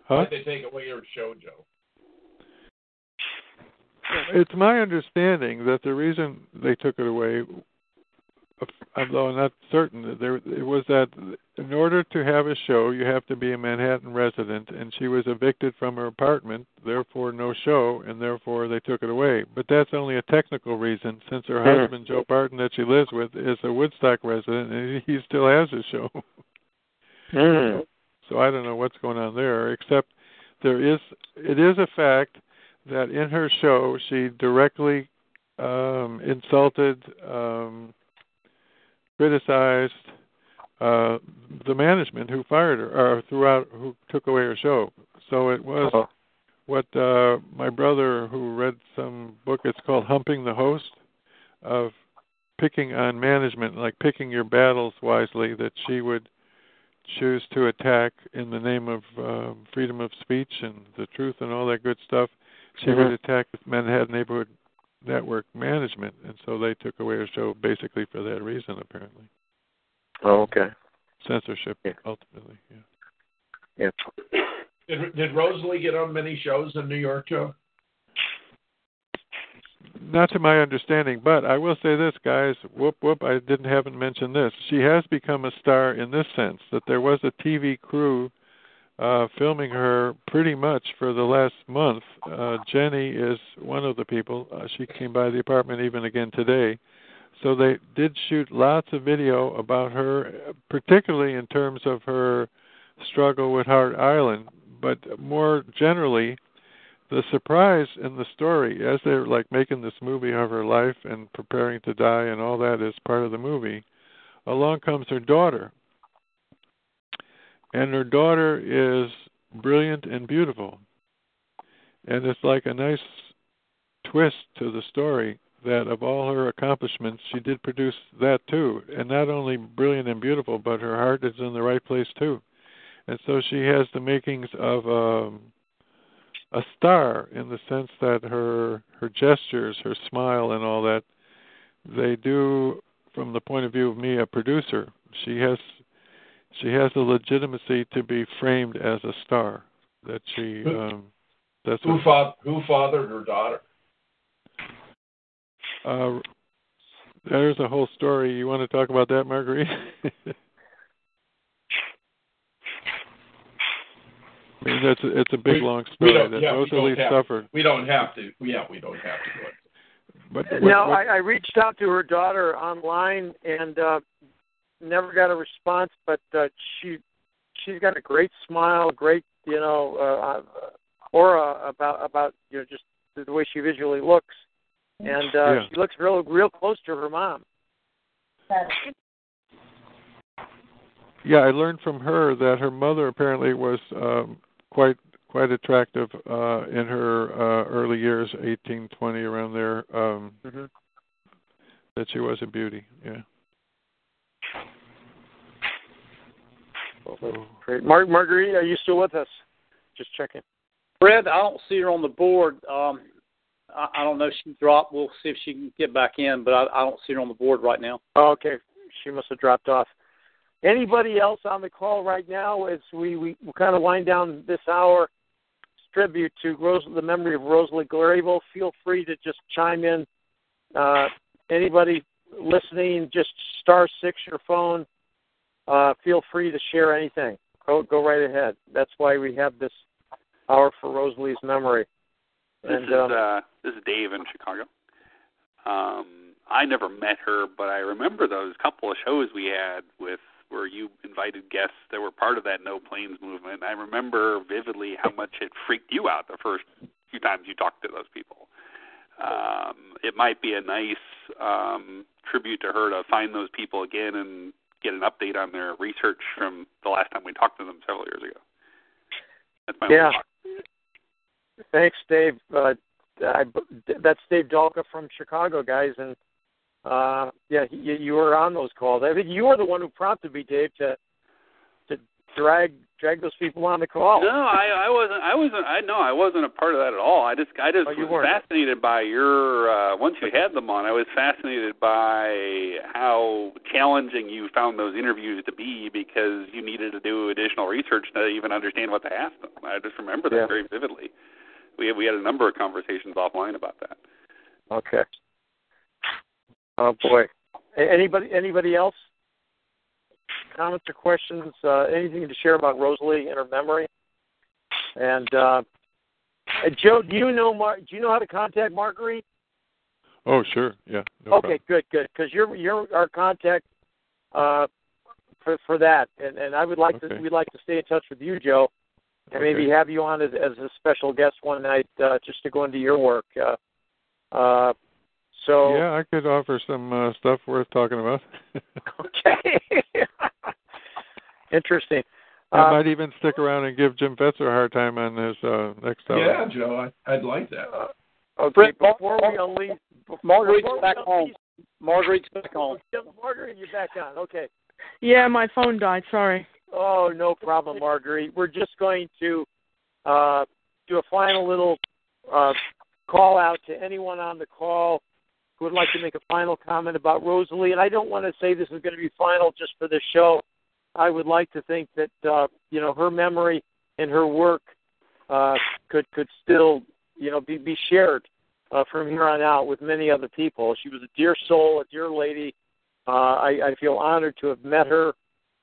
Huh? Why'd they take away your show, Joe? It's my understanding that the reason they took it away, although I'm not certain, that there it was that in order to have a show, you have to be a Manhattan resident, and she was evicted from her apartment, therefore no show, and therefore they took it away. But that's only a technical reason, since her Hmm. husband Joe Barton, that she lives with, is a Woodstock resident, and he still has a show. Mm. So I don't know what's going on there, except there is it is a fact that in her show she directly um, insulted, um, criticized uh, the management who fired her or throughout who took away her show. So it was Oh. what uh, my brother who read some book. It's called Humping the Host of picking on management, like picking your battles wisely. That she would choose to attack in the name of uh, freedom of speech and the truth and all that good stuff, she Mhm. would attack Manhattan Neighborhood Network management, and so they took away her show basically for that reason, apparently. Oh, okay. Censorship, Yeah. ultimately. Yeah. Yeah. Did, did Rosalee get on many shows in New York, Joe? Not to my understanding, but I will say this, guys. Whoop whoop! I didn't haven't mentioned this. She has become a star in this sense that there was a TV crew uh, filming her pretty much for the last month. Uh, Jenny is one of the people. Uh, she came by the apartment even again today. So they did shoot lots of video about her, particularly in terms of her struggle with Hart Island, but more generally, the surprise in the story as they're like making this movie of her life and preparing to die and all that is part of the movie. Along comes her daughter, and her daughter is brilliant and beautiful. And it's like a nice twist to the story that of all her accomplishments, she did produce that too, and not only brilliant and beautiful, but her heart is in the right place too, and so she has the makings of um, a star in the sense that her her gestures, her smile, and all that, they do, from the point of view of me, a producer. She has she has the legitimacy to be framed as a star. That she um, that's Who, fa- who fathered her daughter? Uh, there's a whole story. You want to talk about that, Marguerite? I mean, that's a, it's a big We- long story don't- that yeah, we Rosalee don't have- suffered. We don't have to. Yeah, we don't have to do it. But, but no, what- I, I reached out to her daughter online and uh, never got a response. But uh, she she's got a great smile, great you know uh, aura about about you know just the way she visually looks, and uh, Yeah. she looks real real close to her mom. yeah, I learned from her that her mother apparently was um, quite quite attractive uh, in her uh, early years, eighteen, twenty, around there. Um, Mm-hmm. That she was a beauty. Yeah. Great, Mar- Marguerite, are you still with us? Just checking. Fred, I don't see her on the board. Um, I, I don't know if she dropped. We'll see if she can get back in, but I, I don't see her on the board right now. Oh, okay, she must have dropped off. Anybody else on the call right now as we, we, we kind of wind down this hour? Tribute to Rose, the memory of Rosalee Grable. Feel free to just chime in. Uh, anybody listening, just star six your phone. Uh, feel free to share anything. Go go right ahead. That's why we have this hour for Rosalee's memory. This And is um, uh, this is Dave in Chicago. Um, I never met her, but I remember those couple of shows we had with where you invited guests that were part of that No Planes movement. I remember vividly how much it freaked you out the first few times you talked to those people. Um, it might be a nice um, tribute to her to find those people again and get an update on their research from the last time we talked to them several years ago. That's my Yeah. Thanks, Dave. Uh, I, that's Dave Dalka from Chicago, guys, and uh, yeah, you, you were on those calls. I think you were the one who prompted me, Dave, to to drag drag those people on the call. No, I, I wasn't. I wasn't. I no, I wasn't a part of that at all. I just, I just Oh, you was weren't. fascinated by your. Uh, once you had them on, I was fascinated by how challenging you found those interviews to be because you needed to do additional research to even understand what to ask them. I just remember that Yeah. very vividly. We had, we had a number of conversations offline about that. Okay. Oh boy. Anybody anybody else? Comments or questions? Uh, anything to share about Rosalee and her memory? And uh, uh, Joe, do you know Mar- do you know how to contact Marguerite? Oh, sure. Yeah. No okay, problem. good, good. Because you're you're our contact uh, for for that, and and I would like Okay. to we'd like to stay in touch with you, Joe, and maybe have you on as, as a special guest one night uh, just to go into your work. Uh, uh, so Yeah, I could offer some uh, stuff worth talking about. okay, interesting. I Uh, might even stick around and give Jim Fetzer a hard time on his uh, next hour. Yeah, Joe, I, I'd like that. okay, Fred, before we unleash, Marguerite's before back home. Marguerite's back home. Marguerite, you're back on. Okay. Yeah, my phone died. Sorry. Oh, no problem, Marguerite. We're just going to uh, do a final little uh, call out to anyone on the call who would like to make a final comment about Rosalee. And I don't want to say this is going to be final just for this show. I would like to think that uh, you know her memory and her work uh, could could still you know be be shared uh, from here on out with many other people. She was a dear soul, a dear lady. Uh, I, I feel honored to have met her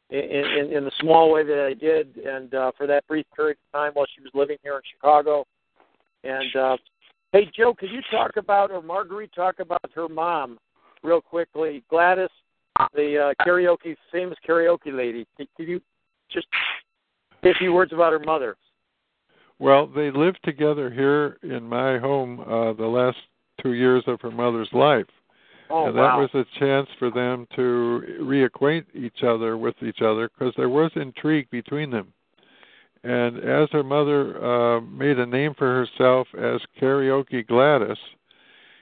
in, in, in the small way that I did, and uh, for that brief period of time while she was living here in Chicago. And uh, hey, Joe, could you talk about, or Marguerite talk about her mom real quickly, Gladys, the uh, karaoke, famous karaoke lady? Could could you just say a few words about her mother? Well, they lived together here in my home uh, the last two years of her mother's life. Oh, and that wow. was a chance for them to reacquaint each other with each other because there was intrigue between them. And as her mother uh, made a name for herself as Karaoke Gladys,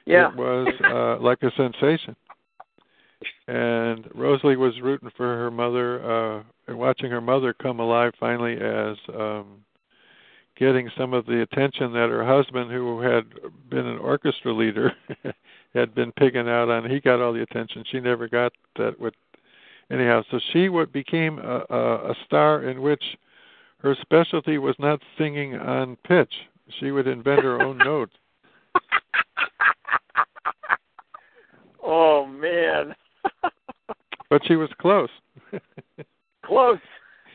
Yeah. it was uh, like a sensation. And Rosalee was rooting for her mother uh, and watching her mother come alive finally as um, getting some of the attention that her husband, who had been an orchestra leader, had been picking out on. He got all the attention. She never got that. With anyhow, so she what became a, a, a star in which her specialty was not singing on pitch. She would invent her own notes. Oh man. But she was close. Close.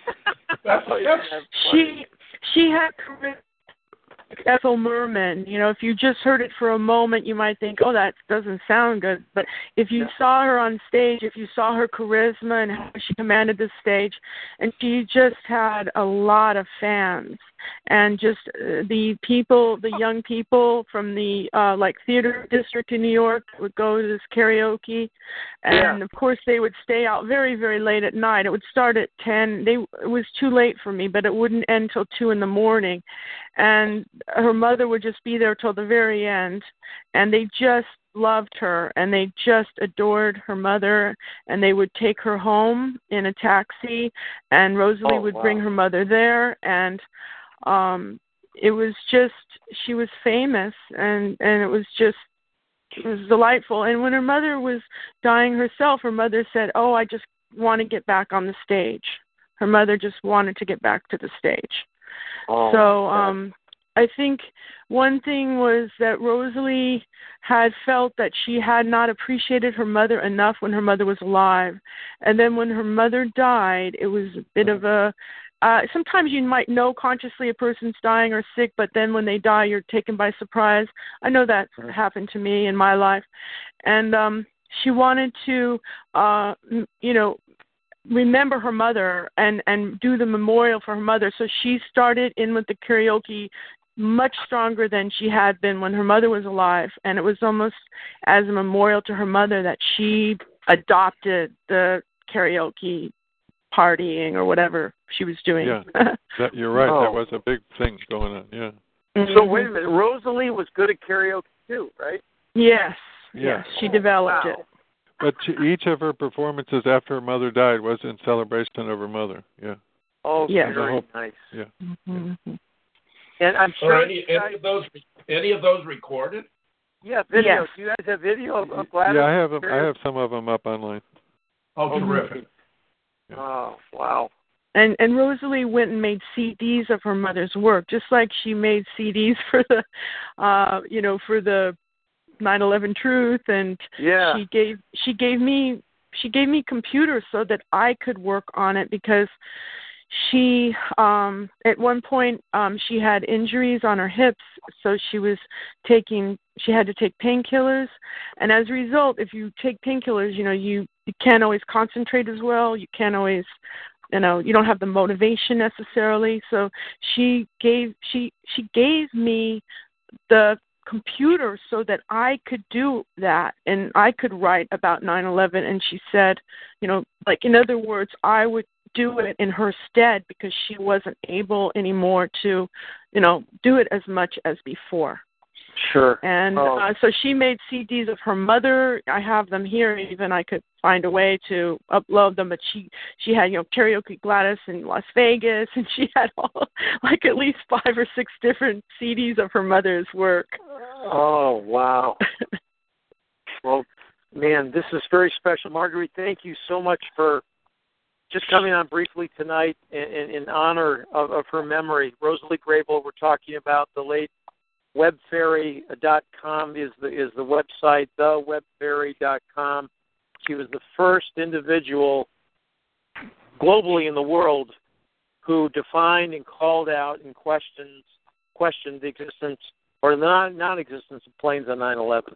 That's, Oh, that's, that's she she had charisma like Ethel Merman. You know, if you just heard it for a moment, you might think, "Oh, that doesn't sound good." But if you Yeah. saw her on stage, if you saw her charisma and how she commanded the stage, and she just had a lot of fans, and just uh, the people, the young people from the uh like theater district in New York would go to this karaoke, and Yeah. of course they would stay out very very late at night. It would start at ten. They it was too late for me, but it wouldn't end till two in the morning and her mother would just be there till the very end and they just loved her and they just adored her mother and they would take her home in a taxi and Rosalee Oh, would wow. bring her mother there and um it was just she was famous and and it was just it was delightful. And when her mother was dying herself her mother said oh i just want to get back on the stage. Her mother just wanted to get back to the stage. Oh, so um I think one thing was that Rosalee had felt that she had not appreciated her mother enough when her mother was alive. And then when her mother died, it was a bit of a uh sometimes you might know consciously a person's dying or sick, but then when they die you're taken by surprise. I know that's happened to me in my life. And um she wanted to uh m- you know remember her mother and and do the memorial for her mother so she started in with the karaoke much stronger than she had been when her mother was alive and it was almost as a memorial to her mother that she adopted the karaoke partying or whatever she was doing Yeah. That you're right. Oh. That was a big thing going on. Yeah. So wait a minute, Rosalee was good at karaoke too, right? yes Yeah. yes she developed Wow. it But she, each of her performances after her mother died was in celebration of her mother. Yeah. Oh, Yes. very hope- nice. Yeah. Mhm. And I'm are any, you any of those any of those recorded? yeah, video. Yes. Do you guys have video of, of Gladys? Yeah, I have 'em- I have some of them up online. Oh, Oh, terrific. Oh, wow. and and Rosalee went and made CDs of her mother's work, just like she made CDs for the, uh, you know, for the 9/11 Truth, and Yeah. she gave she gave me she gave me computers so that I could work on it because she um at one point um she had injuries on her hips so she was taking she had to take painkillers and as a result if you take painkillers you know you you can't always concentrate as well. You can't always you know you don't have the motivation necessarily. So she gave she she gave me the computer so that I could do that and I could write about 9/11 and she said you know like in other words I would do it in her stead because she wasn't able anymore to you know do it as much as before Sure. and Oh. uh, so she made CDs of her mother. I have them here. Even I could find a way to upload them. But she she had you know karaoke Gladys in Las Vegas, and she had all like at least five or six different CDs of her mother's work. Oh, wow. well, man, this is very special. Marguerite, thank you so much for just coming on briefly tonight in, in, in honor of, of her memory. Rosalee Grable, we're talking about the late webfairy.com is the is the website, thewebfairy.com. She was the first individual globally in the world who defined and called out and questioned questioned the existence or non non existence of planes on 9/11.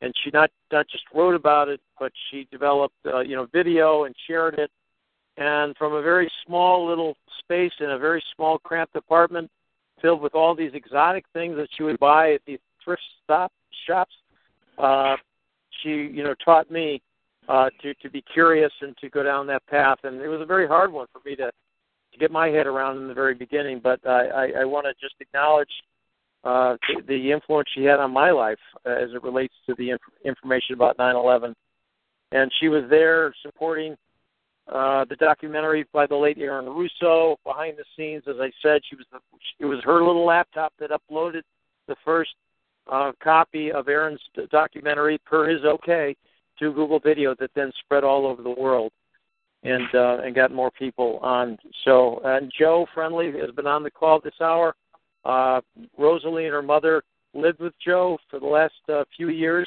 And she not not just wrote about it, but she developed uh, you know video and shared it. And from a very small little space in a very small cramped apartment, filled with all these exotic things that she would buy at these thrift stop shops, uh, she you know taught me uh, to to be curious and to go down that path. And it was a very hard one for me to to get my head around in the very beginning. But I I, I want to just acknowledge uh, the, the influence she had on my life uh, as it relates to the inf- information about 9/11. And she was there supporting uh, the documentary by the late Aaron Russo. Behind the scenes, as I said, she was the, it was her little laptop that uploaded the first uh, copy of Aaron's documentary per his okay to Google Video that then spread all over the world and uh, and got more people on. So and Joe Friendly has been on the call this hour. Uh, Rosalee and her mother lived with Joe for the last uh, few years,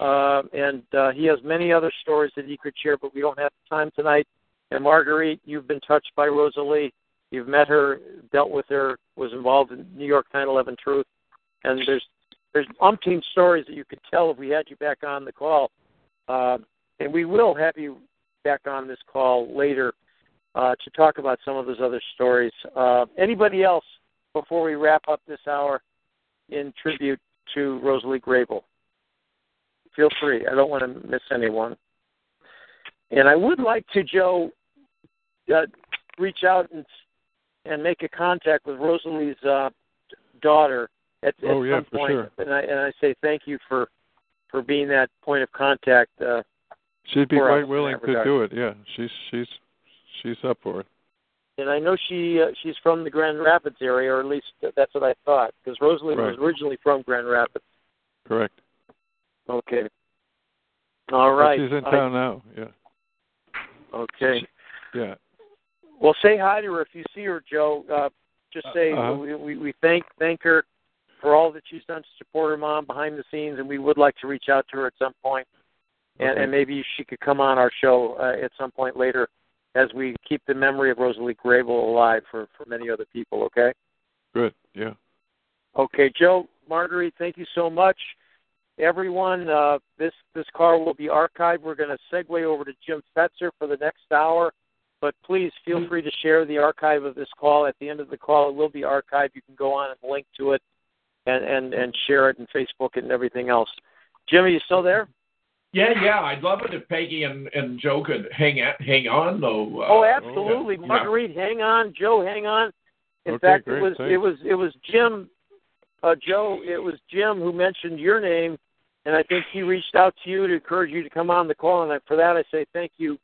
uh, and uh, he has many other stories that he could share, but we don't have time tonight. And Marguerite, you've been touched by Rosalee. You've met her, dealt with her, was involved in New York 9/11 Truth, and there's there's umpteen stories that you could tell if we had you back on the call. Uh, and we will have you back on this call later uh, to talk about some of those other stories. Uh, anybody else before we wrap up this hour in tribute to Rosalee Grable? Feel free. I don't want to miss anyone. And I would like to, Joe, uh, reach out and and make a contact with Rosalee's uh, daughter at, oh, at yeah, some for point. sure. And I and I say thank you for for being that point of contact. Uh, She'd be quite willing to do it. Yeah, she's she's she's up for it. and I know she uh, she's from the Grand Rapids area, or at least that's what I thought, because Rosalee was originally from Grand Rapids. Correct. Okay. All right. But she's in I- town now. Yeah. okay. Yeah. Well, say hi to her if you see her, Joe. Uh, just say Uh-huh. we, we we thank thank her for all that she's done to support her mom behind the scenes, and we would like to reach out to her at some point, and, Okay. and maybe she could come on our show uh, at some point later, as we keep the memory of Rosalee Grable alive for for many other people. Okay. Good. Yeah. Okay, Joe, Marguerite, thank you so much. Everyone, uh, this this call will be archived. We're going to segue over to Jim Fetzer for the next hour, but please feel free to share the archive of this call. At the end of the call, it will be archived. You can go on and link to it, and and and share it in Facebook it and everything else. Jim, are you still there? Yeah, yeah. I'd love it if Peggy and, and Joe could hang at, hang on though. Uh, oh, absolutely, yeah. Marguerite. Hang on, Joe. Hang on. In Okay, fact, great, it was thanks. it was it was Jim, uh, Joe. It was Jim who mentioned your name, and I think he reached out to you to encourage you to come on the call. And I, for that, I say thank you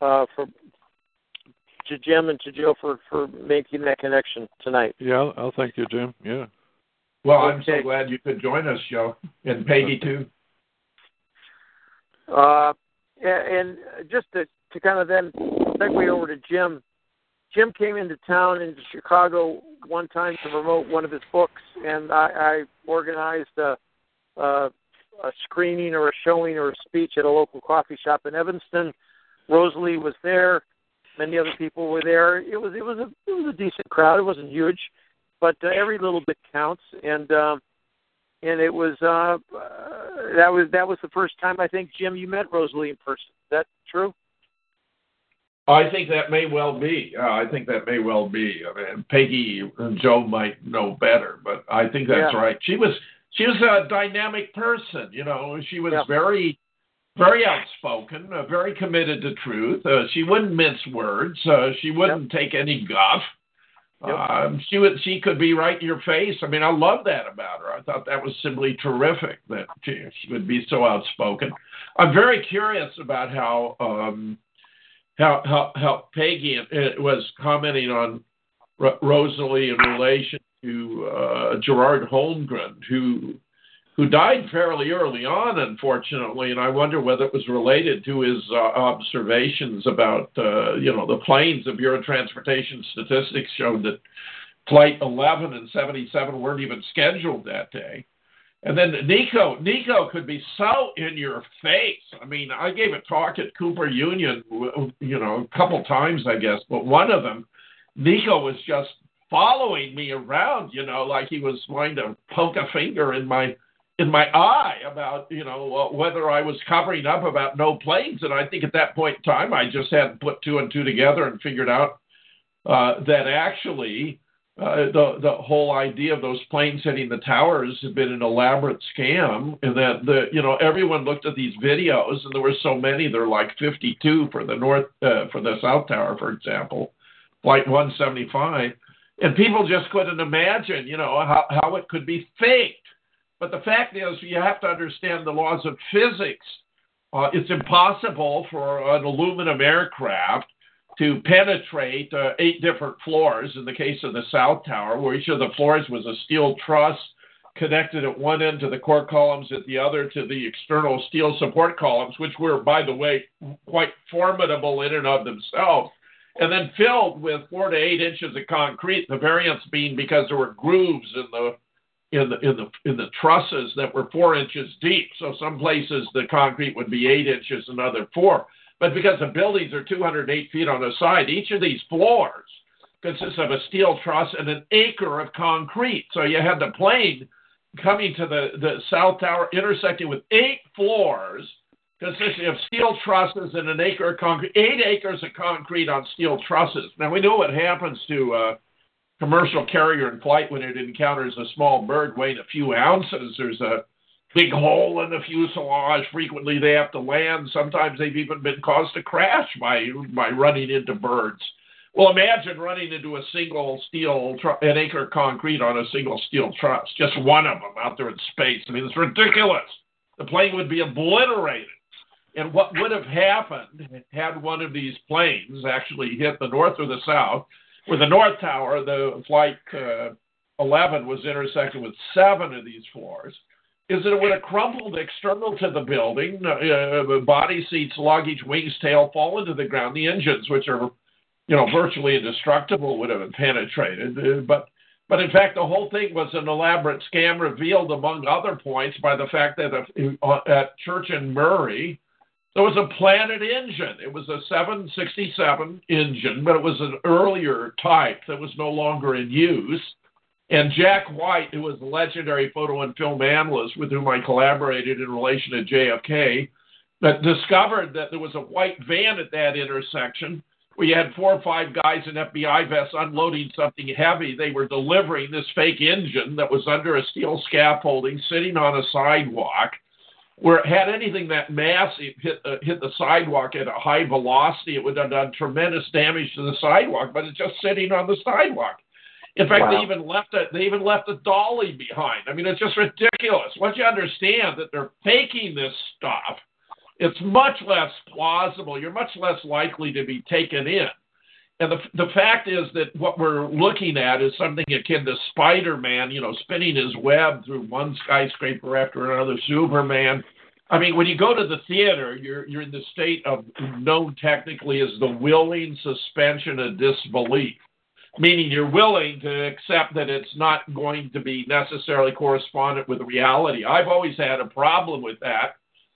uh, for to Jim and to Joe for for making that connection tonight. Yeah. I'll, I'll thank you, Jim. Yeah. Well, I'm so glad you could join us, Joe, and Peggy too. Uh, and and just to, to kind of then segue over to Jim. Jim came into town into Chicago one time to promote one of his books, and I, I organized a, a, a screening or a showing or a speech at a local coffee shop in Evanston. Rosalee was there. Many other people were there. It was it was a it was a decent crowd. It wasn't huge, but uh, every little bit counts. And um, and it was uh, uh, that was that was the first time I think Jim you met Rosalee in person. Is that true? I think that may well be. Uh, I think that may well be. I mean, Peggy and Joe might know better, but I think that's Yeah. right. She was she was a dynamic person. You know, she was Yeah. very very outspoken, uh, very committed to truth. Uh, she wouldn't mince words. Uh, she wouldn't take any guff. Yep. Um, she would. She could be right in your face. I mean, I love that about her. I thought that was simply terrific that she, she would be so outspoken. I'm very curious about how um, how how how Peggy uh, was commenting on Ro- Rosalee in relation to uh, Gerard Holmgren, who who died fairly early on, unfortunately, and I wonder whether it was related to his uh, observations about uh, you know the planes. The Bureau of Transportation Statistics showed that Flight 11 and 77 weren't even scheduled that day. And then Nico, Nico could be so in your face. I mean, I gave a talk at Cooper Union, you know, a couple times, I guess, but one of them, Nico was just following me around, you know, like he was going to poke a finger in my in my eye about, you know, uh, whether I was covering up about no planes. And I think at that point in time, I just hadn't put two and two together and figured out uh, that actually uh, the the whole idea of those planes hitting the towers had been an elaborate scam, and that the you know everyone looked at these videos, and there were so many. There were like 52 for the north uh, for the south tower, for example, flight 175, And people just couldn't imagine, you know, how, how it could be faked. But the fact is, you have to understand the laws of physics. Uh, it's impossible for an aluminum aircraft to penetrate uh, eight different floors in the case of the South Tower, where each of the floors was a steel truss connected at one end to the core columns, at the other to the external steel support columns, which were, by the way, quite formidable in and of themselves, and then filled with four to eight inches of concrete. The variance being because there were grooves in the in the in the in the trusses that were four inches deep. So some places the concrete would be eight inches, another four. But because the buildings are 208 feet on the side, each of these floors consists of a steel truss and an acre of concrete. So you had the plane coming to the, the South Tower, intersecting with eight floors consisting of steel trusses and an acre of concrete, eight acres of concrete on steel trusses. Now, we know what happens to a commercial carrier in flight when it encounters a small bird weighing a few ounces. There's a big hole in the fuselage. Frequently, they have to land. Sometimes they've even been caused to crash by, by running into birds. Well, imagine running into a single steel, tr- an acre of concrete on a single steel truss, just one of them out there in space. I mean, it's ridiculous. The plane would be obliterated. And what would have happened had one of these planes actually hit the north or the south, where the North Tower, the flight uh, 11 was intersected with seven of these floors, is that it would have crumpled external to the building, uh, body seats, luggage, wings, tail fall into the ground. The engines, which are you know, virtually indestructible would have penetrated. Uh, but, but in fact, the whole thing was an elaborate scam revealed, among other points, by the fact that uh, at Church and Murray, there was a Planet engine. It was a 767 engine, but it was an earlier type that was no longer in use. And Jack White, who was a legendary photo and film analyst with whom I collaborated in relation to JFK, that discovered that there was a white van at that intersection we had four or five guys in FBI vests unloading something heavy. They were delivering this fake engine that was under a steel scaffolding sitting on a sidewalk. Where had anything that massive hit, uh, hit the sidewalk at a high velocity, it would have done tremendous damage to the sidewalk, but it's just sitting on the sidewalk. In fact, wow. they even left a they even left a dolly behind. I mean, it's just ridiculous. Once you understand that they're faking this stuff, it's much less plausible. You're much less likely to be taken in. And the, the fact is that what we're looking at is something akin to Spider Man, you know, spinning his web through one skyscraper after another, Superman. I mean, when you go to the theater, you're, you're in the state of known technically as the willing suspension of disbelief, meaning you're willing to accept that it's not going to be necessarily correspondent with reality. I've always had a problem with that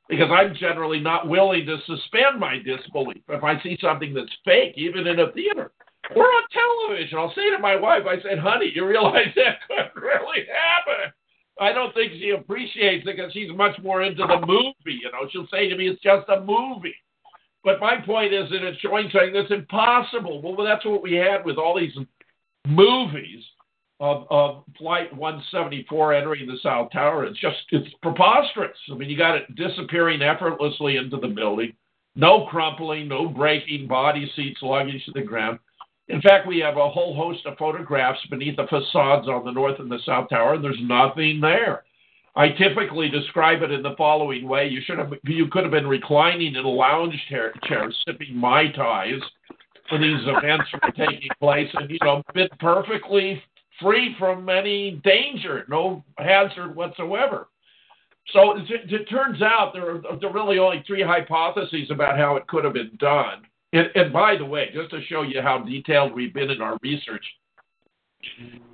because I'm generally not willing to suspend my disbelief if I see something that's fake, even in a theater or on television. I'll say to my wife, I said, honey, you realize that couldn't really happen. I don't think she appreciates it because she's much more into the movie. You know, she'll say to me, it's just a movie. But my point is that it's showing something that's impossible. Well, that's what we had with all these movies of, of Flight 174 entering the South Tower. It's just, it's preposterous. I mean, you got it disappearing effortlessly into the building. No crumpling, no breaking, body seats, luggage to the ground. In fact, we have a whole host of photographs beneath the facades on the North and the South Tower, and there's nothing there. I typically describe it in the following way: you should have, you could have been reclining in a lounge chair, chair sipping mai tais when these events were taking place, and you know, been perfectly free from any danger, no hazard whatsoever. So it, it turns out there are, there are really only three hypotheses about how it could have been done. And, and by the way, just to show you how detailed we've been in our research,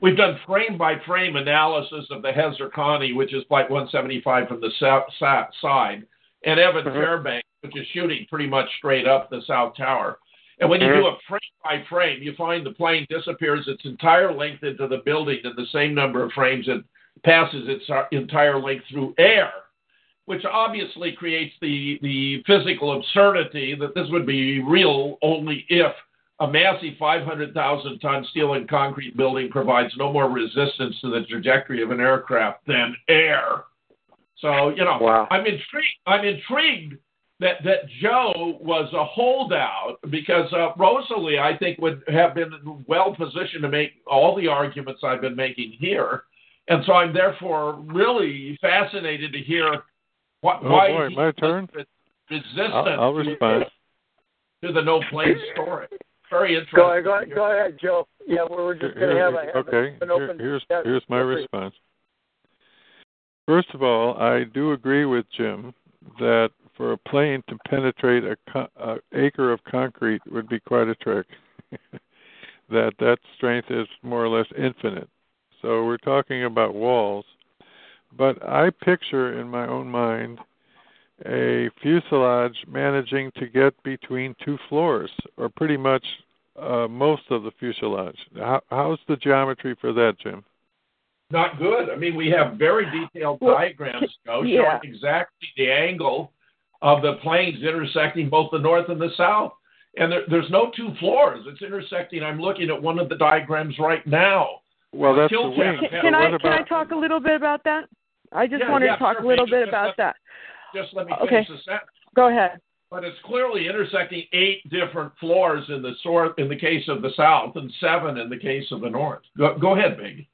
We've done frame by frame analysis of the Hezarkhani, which is Flight 175 from the south, south side, and Evan mm-hmm. Fairbanks, which is shooting pretty much straight up the South Tower. And when you do mm-hmm. a frame by frame, you find the plane disappears its entire length into the building in the same number of frames it passes its uh, entire length through air, which obviously creates the, the physical absurdity that this would be real only if a massive 500,000 ton steel and concrete building provides no more resistance to the trajectory of an aircraft than air. So, you know, wow. I'm intrigued. I'm intrigued that that Joe was a holdout because uh, Rosalee, I think, would have been well positioned to make all the arguments I've been making here, and so I'm therefore really fascinated to hear what, Oh why boy, he my was turn. re- resistant I'll, I'll to- respond. to the no plane story. Very interesting. Go ahead, go ahead, go ahead, Joe. Yeah, we're we're just going to have a have okay, an here- here's yeah, here's my response. First of all, I do agree with Jim that for a plane to penetrate a, co- a acre of concrete would be quite a trick. that that strength is more or less infinite. So we're talking about walls, but I picture in my own mind a fuselage managing to get between two floors, or pretty much uh, most of the fuselage. How, how's the geometry for that, Jim? Not good. I mean, we have very detailed Well, diagrams Joe, yeah. showing exactly the angle of the planes intersecting both the north and the south. And there, there's no two floors. It's intersecting. I'm looking at one of the diagrams right now. Well, that's the wing. Can, can I what can I talk a little bit about that? I just Yeah, wanted yeah, to talk sure, a little bit about let- that. Just let me Okay. finish the sentence. Go ahead. But it's clearly intersecting eight different floors in the sor- in the case of the south and seven in the case of the north. Go, go ahead, Big.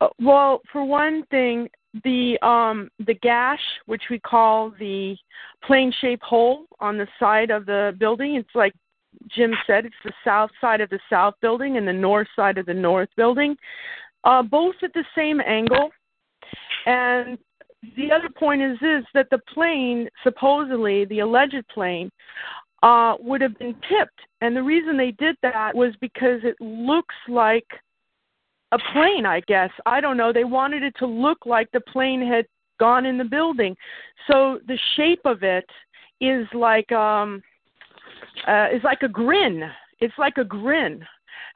Uh, well, for one thing, the um the gash, which we call the plane shaped hole on the side of the building, it's like Jim said, it's the south side of the south building and the north side of the north building, uh, both at the same angle. And the other point is this that the plane, supposedly the alleged plane, uh, would have been tipped. And the reason they did that was because it looks like a plane, I guess. I don't know. They wanted it to look like the plane had gone in the building. So the shape of it is like um uh is like a grin. It's like a grin.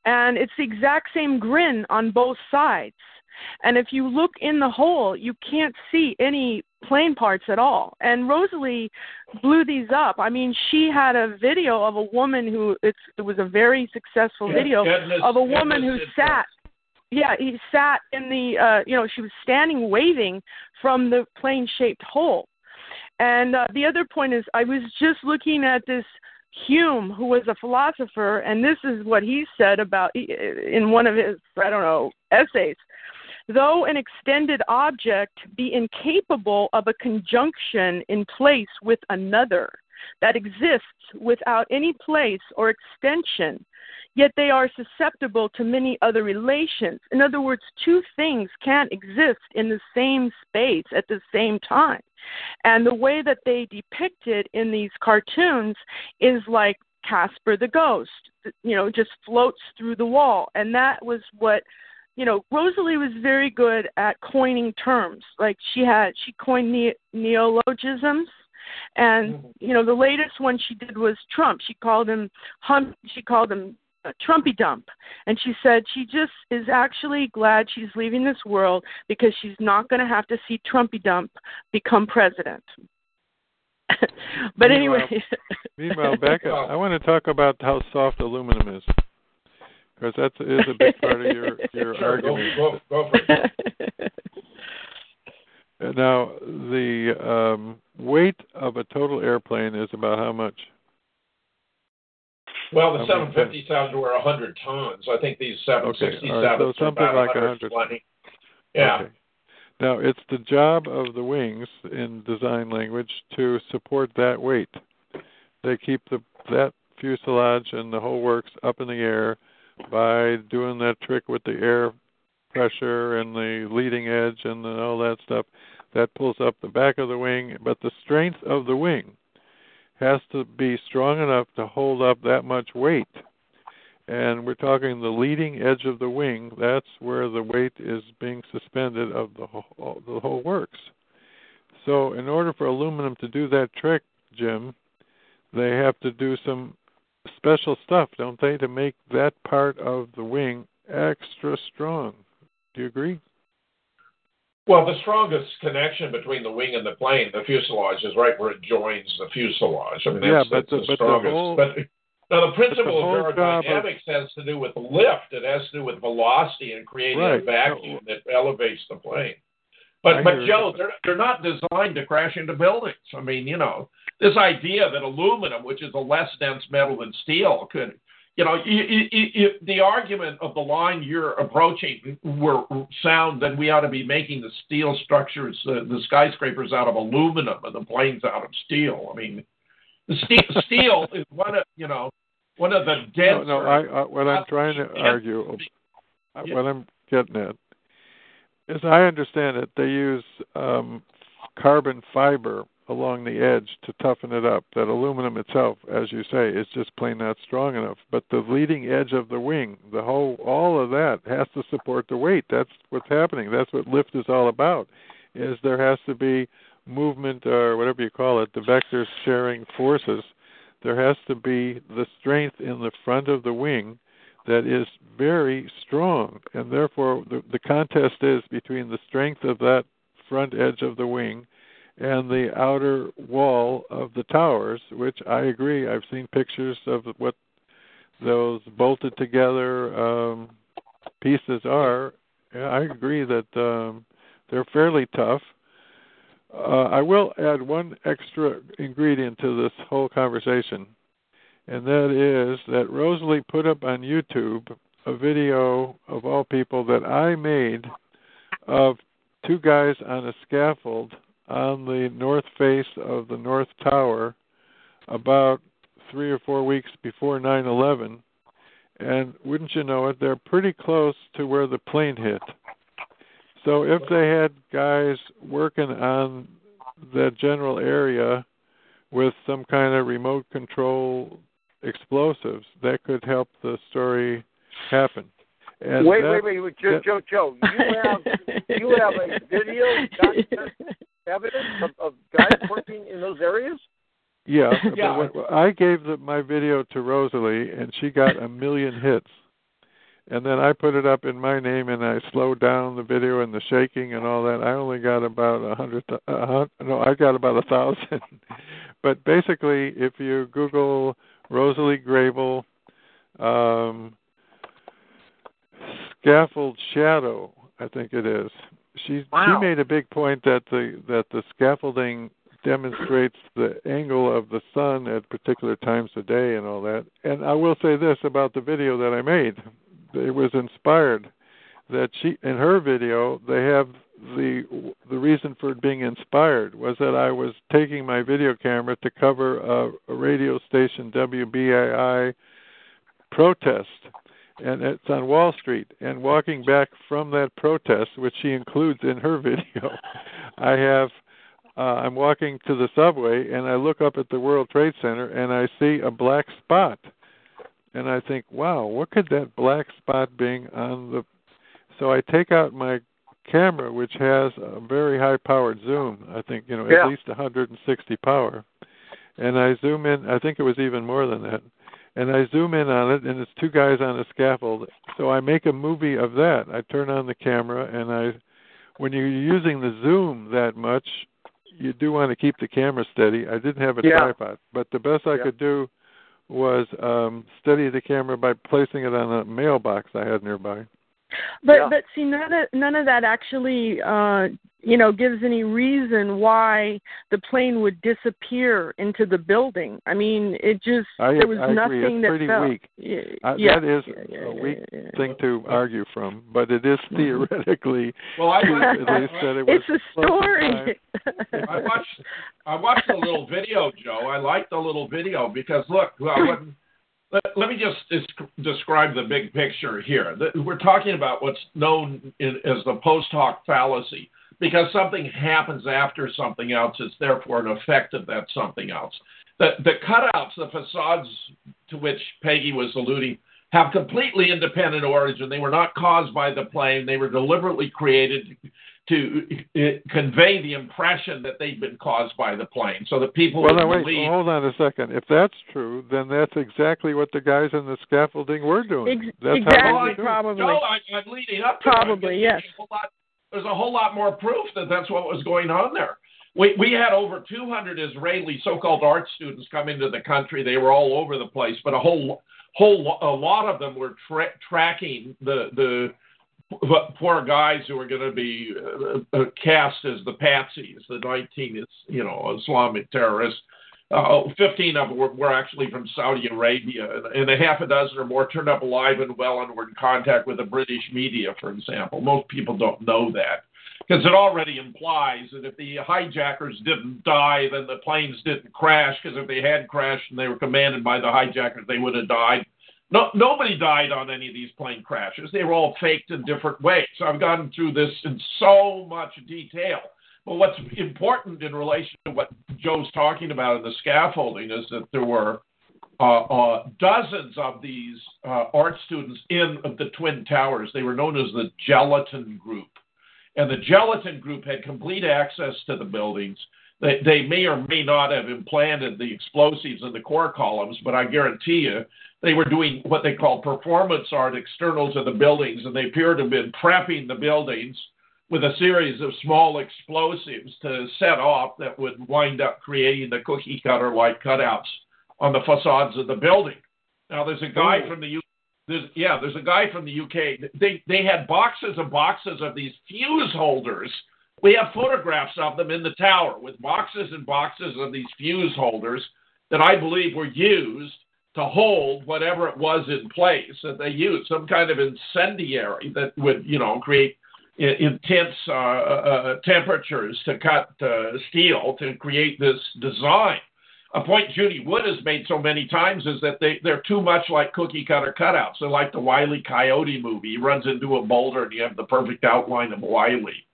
And it's the exact same grin on both sides. And if you look in the hole, you can't see any plane parts at all. And Rosalee blew these up. I mean, she had a video of a woman who it's it was a very successful video Goodness- of a woman who goodness, it sat yeah, he sat in the uh you know, she was standing waving from the plane shaped hole. And uh, the other point is I was just looking at this Hume who was a philosopher and this is what he said about in one of his I don't know essays. Though an extended object be incapable of a conjunction in place with another that exists without any place or extension, yet they are susceptible to many other relations. In other words, two things can't exist in the same space at the same time. And the way that they depict it in these cartoons is like Casper the Ghost, you know, just floats through the wall. And that was what you know, Rosalee was very good at coining terms. Like she had, she coined ne- neologisms, and mm-hmm. you know, the latest one she did was Trump. She called him hum. She called him Trumpy Dump, and she said she just is actually glad she's leaving this world because she's not going to have to see Trumpy Dump become president. but anyway. Meanwhile, Becca, I want to talk about how soft aluminum is, because that is a big part of your your Sure, argument. go, go for it. Uh, Now, the um, weight of a total airplane is about how much? Well, the many 750 sounds were 100 tons. I think these 767 all right, are something about like 120. Yeah. Okay. Now, it's the job of the wings in design language to support that weight. They keep the that fuselage and the whole works up in the air by doing that trick with the air pressure and the leading edge and the, all that stuff. That pulls up the back of the wing, but the strength of the wing has to be strong enough to hold up that much weight. And we're talking the leading edge of the wing. That's where the weight is being suspended of the whole the whole works. So in order for aluminum to do that trick jim they have to do some special stuff don't they to make that part of the wing extra strong. Do you agree Well, the strongest connection between the wing and the plane, the fuselage, is right where it joins the fuselage. I mean, that's, Yeah, but that's the- the, but the strongest. whole- but now, the principle whole of job of- aerodynamics has to do with lift. It has to do with velocity and creating Right. a vacuum that elevates the plane. But I but Joe, they're they're not designed to crash into buildings. I mean, you know, this idea that aluminum, which is a less dense metal than steel, could you know, you, the argument of the line you're approaching were sound then we ought to be making the steel structures, uh, the skyscrapers out of aluminum and the planes out of steel. I mean, the steel, steel is one of you know one of the denser. No, no. I, I what I'm trying to argue, Yeah. what I'm getting at, as I understand it, they use um, carbon fiber along the edge to toughen it up. That aluminum itself, as you say, is just plain not strong enough. But the leading edge of the wing, the whole, all of that has to support the weight. That's what's happening. That's what lift is all about. Is there has to be movement or whatever you call it, the vectors sharing forces. There has to be the strength in the front of the wing that is very strong, and therefore the, the contest is between the strength of that front edge of the wing and the outer wall of the towers, which I agree. I've seen pictures of what those bolted together um, pieces are. I agree that um, they're fairly tough. Uh, I will add one extra ingredient to this whole conversation, and that is that Rosalee put up on YouTube a video of all people that I made of two guys on a scaffold on the north face of the North Tower about three or four weeks before 9 11. And wouldn't you know it, they're pretty close to where the plane hit. So if they had guys working on that general area with some kind of remote control explosives, that could help the story happen. And wait, that- wait, wait, wait, Joe, that- Joe, Joe, you have you have a video document evidence of, of guys working in those areas? Yeah, Yeah. but when, I gave the, my video to Rosalee, and she got a million hits. And then I put it up in my name, and I slowed down the video and the shaking and all that. I only got about a hundred. th- A hun- no, I got about a thousand. but basically, if you Google Rosalee Grable, um, scaffold shadow, I think it is. She Wow. she made a big point that the that the scaffolding demonstrates the angle of the sun at particular times of day and all that. And I will say this about the video that I made. It was inspired that she in her video they have the the reason for it being inspired was that I was taking my video camera to cover a, a radio station WBAI protest and it's on Wall Street. And walking back from that protest, which she includes in her video, I have uh, I'm walking to the subway and I look up at the World Trade Center and I see a black spot, and I think, wow, what could that black spot being on the? So I take out my camera, which has a very high-powered zoom. I think you know Yeah. at least 160 power, and I zoom in. I think it was even more than that and I zoom in on it, and it's two guys on a scaffold. So I make a movie of that. I turn on the camera, and I, when you're using the zoom that much, you do want to keep the camera steady. I didn't have a Yeah. tripod, but the best I Yeah. could do was um steady the camera by placing it on a mailbox I had nearby. But Yeah. but see none of none of that actually uh you know gives any reason why the plane would disappear into the building. I mean, it just I- there was I agree. nothing It's that pretty fell. weak. Yeah, Uh, yeah, that is yeah, yeah, a yeah, weak yeah. thing to argue from, but it is theoretically Well, I, at least that it was It's a story. I watched I watched the little video, Joe. I liked the little video because look, well, what, let, me just des- describe the big picture here. We're talking about what's known as the post hoc fallacy. Because something happens after something else, it's therefore an effect of that something else. The, the cutouts, the facades to which Peggy was alluding, have completely independent origin. They were not caused by the plane. They were deliberately created to uh, convey the impression that they've been caused by the plane, so that people Well, would now wait. believe. Hold on a second. If that's true, then that's exactly what the guys in the scaffolding were doing. Ex- that's exactly. how Well, they I- probably. Joe, I, I'm leading up to it. Probably, giving yes. you a lot- there's a whole lot more proof that that's what was going on there. We we had over 200 Israeli so-called art students come into the country. They were all over the place, but a whole whole a lot of them were tra- tracking the the poor guys who are going to be uh, uh, cast as the patsies, the 19 is you know Islamic terrorists. Uh, 15 of them were, were actually from Saudi Arabia, and, and a half a dozen or more turned up alive and well and were in contact with the British media, for example. Most people don't know that because it already implies that if the hijackers didn't die, then the planes didn't crash. Because if they had crashed and they were commanded by the hijackers, they would have died. No, nobody died on any of these plane crashes. They were all faked in different ways. I've gone through this in so much detail. But what's important in relation to what Joe's talking about in the scaffolding is that there were uh, uh, dozens of these uh, art students in of the Twin Towers. They were known as the Gelatin Group. And the Gelatin Group had complete access to the buildings. They, they may or may not have implanted the explosives in the core columns, but I guarantee you they were doing what they call performance art external to the buildings, and they appear to have been prepping the buildings with a series of small explosives to set off that would wind up creating the cookie cutter like cutouts on the facades of the building. Now, there's a guy Ooh. from the UK. There's, yeah, there's a guy from the UK. They they had boxes and boxes of these fuse holders. We have photographs of them in the tower with boxes and boxes of these fuse holders that I believe were used to hold whatever it was in place that they used, some kind of incendiary that would, you know, create intense uh, uh, temperatures to cut uh, steel to create this design. A point Judy Wood has made so many times is that they, they're too much like cookie cutter cutouts. They're like the Wiley. Coyote movie. He runs into a boulder and you have the perfect outline of Wiley.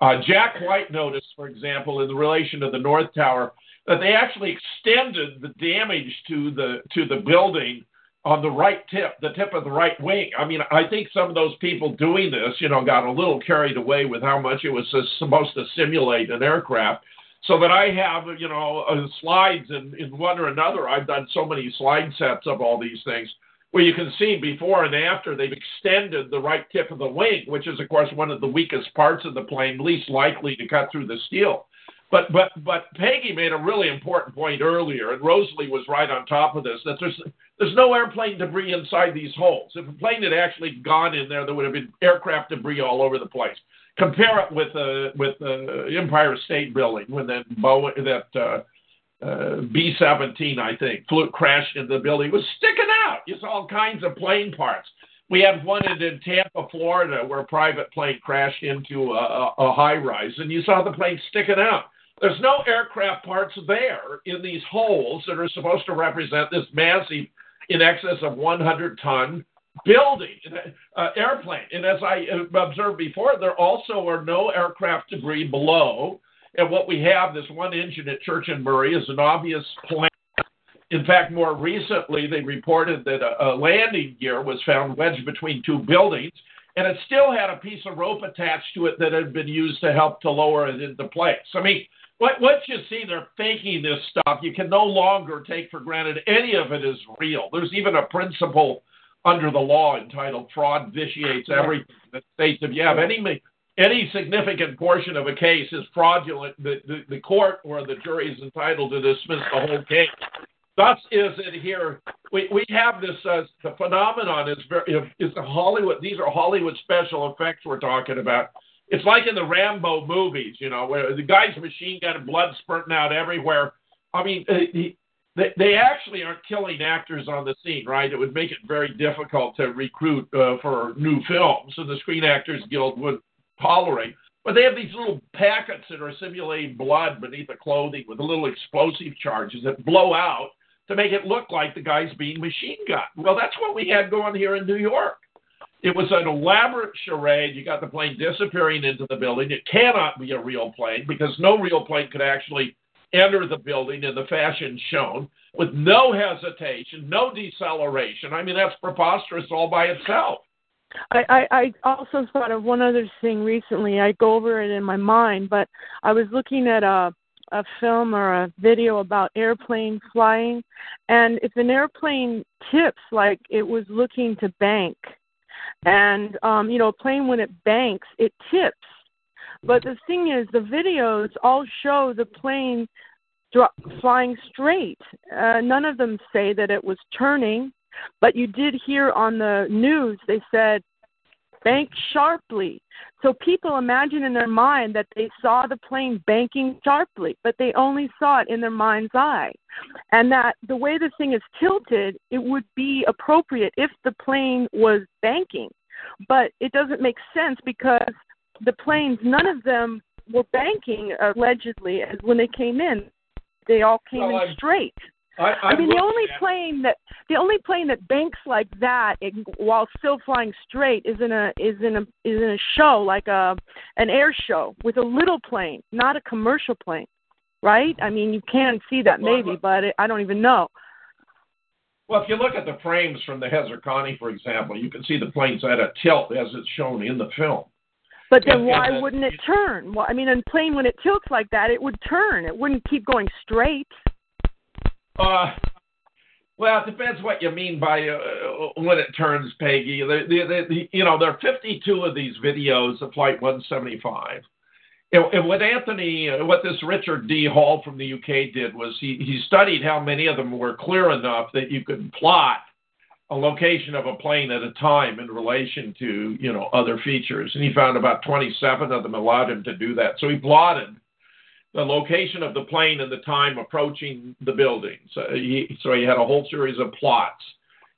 Uh, Jack White noticed, for example, in the relation to the North Tower, that they actually extended the damage to the to the building on the right tip, the tip of the right wing. I mean, I think some of those people doing this, you know, got a little carried away with how much it was supposed to simulate an aircraft. So that I have, you know, uh, slides in, in one or another. I've done so many slide sets of all these things where you can see before and after they've extended the right tip of the wing, which is, of course, one of the weakest parts of the plane, least likely to cut through the steel. But but but Peggy made a really important point earlier, and Rosalee was right on top of this. That there's there's no airplane debris inside these holes. If a plane had actually gone in there, there would have been aircraft debris all over the place. Compare it with uh, with the uh, Empire State Building when that Boeing that uh, uh, B-17 I think flew crashed into the building. It was sticking out. You saw all kinds of plane parts. We had one in, in Tampa, Florida, where a private plane crashed into a, a high rise, and you saw the plane sticking out. There's no aircraft parts there in these holes that are supposed to represent this massive, in excess of 100 ton building, uh, airplane. And as I observed before, there also are no aircraft debris below. And what we have, this one engine at Church and Murray, is an obvious plant. In fact, more recently, they reported that a, a landing gear was found wedged between two buildings, and it still had a piece of rope attached to it that had been used to help to lower it into place. I mean, once you see they're faking this stuff, you can no longer take for granted any of it is real. There's even a principle under the law entitled fraud vitiates everything that states if you have any any significant portion of a case is fraudulent, the, the, the court or the jury is entitled to dismiss the whole case. Thus is it here. We, we have this, uh, the phenomenon is very, is Hollywood, these are Hollywood special effects we're talking about. It's like in the Rambo movies, you know, where the guy's machine gun and blood spurting out everywhere. I mean, uh, he, they, they actually aren't killing actors on the scene, right? It would make it very difficult to recruit uh, for new films, and the Screen Actors Guild would tolerate. But they have these little packets that are simulating blood beneath the clothing with little explosive charges that blow out to make it look like the guy's being machine gunned. Well, that's what we had going here in New York. It was an elaborate charade. You got the plane disappearing into the building. It cannot be a real plane because no real plane could actually enter the building in the fashion shown with no hesitation, no deceleration. I mean, that's preposterous all by itself. I, I, I also thought of one other thing recently. I go over it in my mind, but I was looking at a a film or a video about airplane flying, and if an airplane tips like it was looking to bank, and um, you know, a plane when it banks, it tips. But the thing is, the videos all show the plane dro- flying straight. Uh, none of them say that it was turning, but you did hear on the news they said banked sharply. So people imagine in their mind that they saw the plane banking sharply, but they only saw it in their mind's eye. And that the way the thing is tilted, it would be appropriate if the plane was banking. But it doesn't make sense because the planes, none of them were banking allegedly as when they came in. They all came Well, in I'm- straight. I, I mean, the only at- plane that the only plane that banks like that in, while still flying straight is in a is in a is in a show like a an air show with a little plane, not a commercial plane, right? I mean, you can see that maybe, but it, I don't even know. Well, if you look at the frames from the Hezarkhani, for example, you can see the planes at a tilt as it's shown in the film. But then why wouldn't it turn? Well, I mean, a plane when it tilts like that, it would turn. It wouldn't keep going straight. Uh, well, it depends what you mean by uh, when it turns, Peggy. The, the, the, you know, there are 52 of these videos of Flight 175. And, and what Anthony, uh, what this Richard D. Hall from the UK did was he, he studied how many of them were clear enough that you could plot a location of a plane at a time in relation to, you know, other features. And he found about 27 of them allowed him to do that. So he plotted the location of the plane and the time approaching the building. So he, so he had a whole series of plots.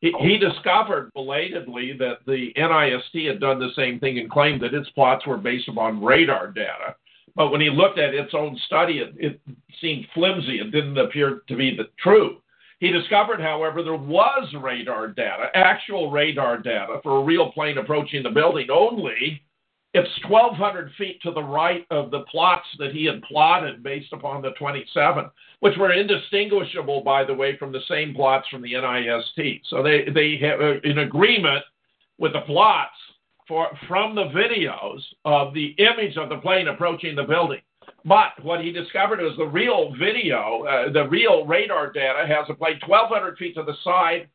He, he discovered belatedly that the NIST had done the same thing and claimed that its plots were based upon radar data. But when he looked at its own study, it, it seemed flimsy It didn't appear to be the true. He discovered, however, there was radar data, actual radar data for a real plane approaching the building, only it's 1,200 feet to the right of the plots that he had plotted based upon the 27, which were indistinguishable, by the way, from the same plots from the NIST. So they, they have an agreement with the plots for, from the videos of the image of the plane approaching the building. But what he discovered was the real video, uh, the real radar data has a plane 1,200 feet to the side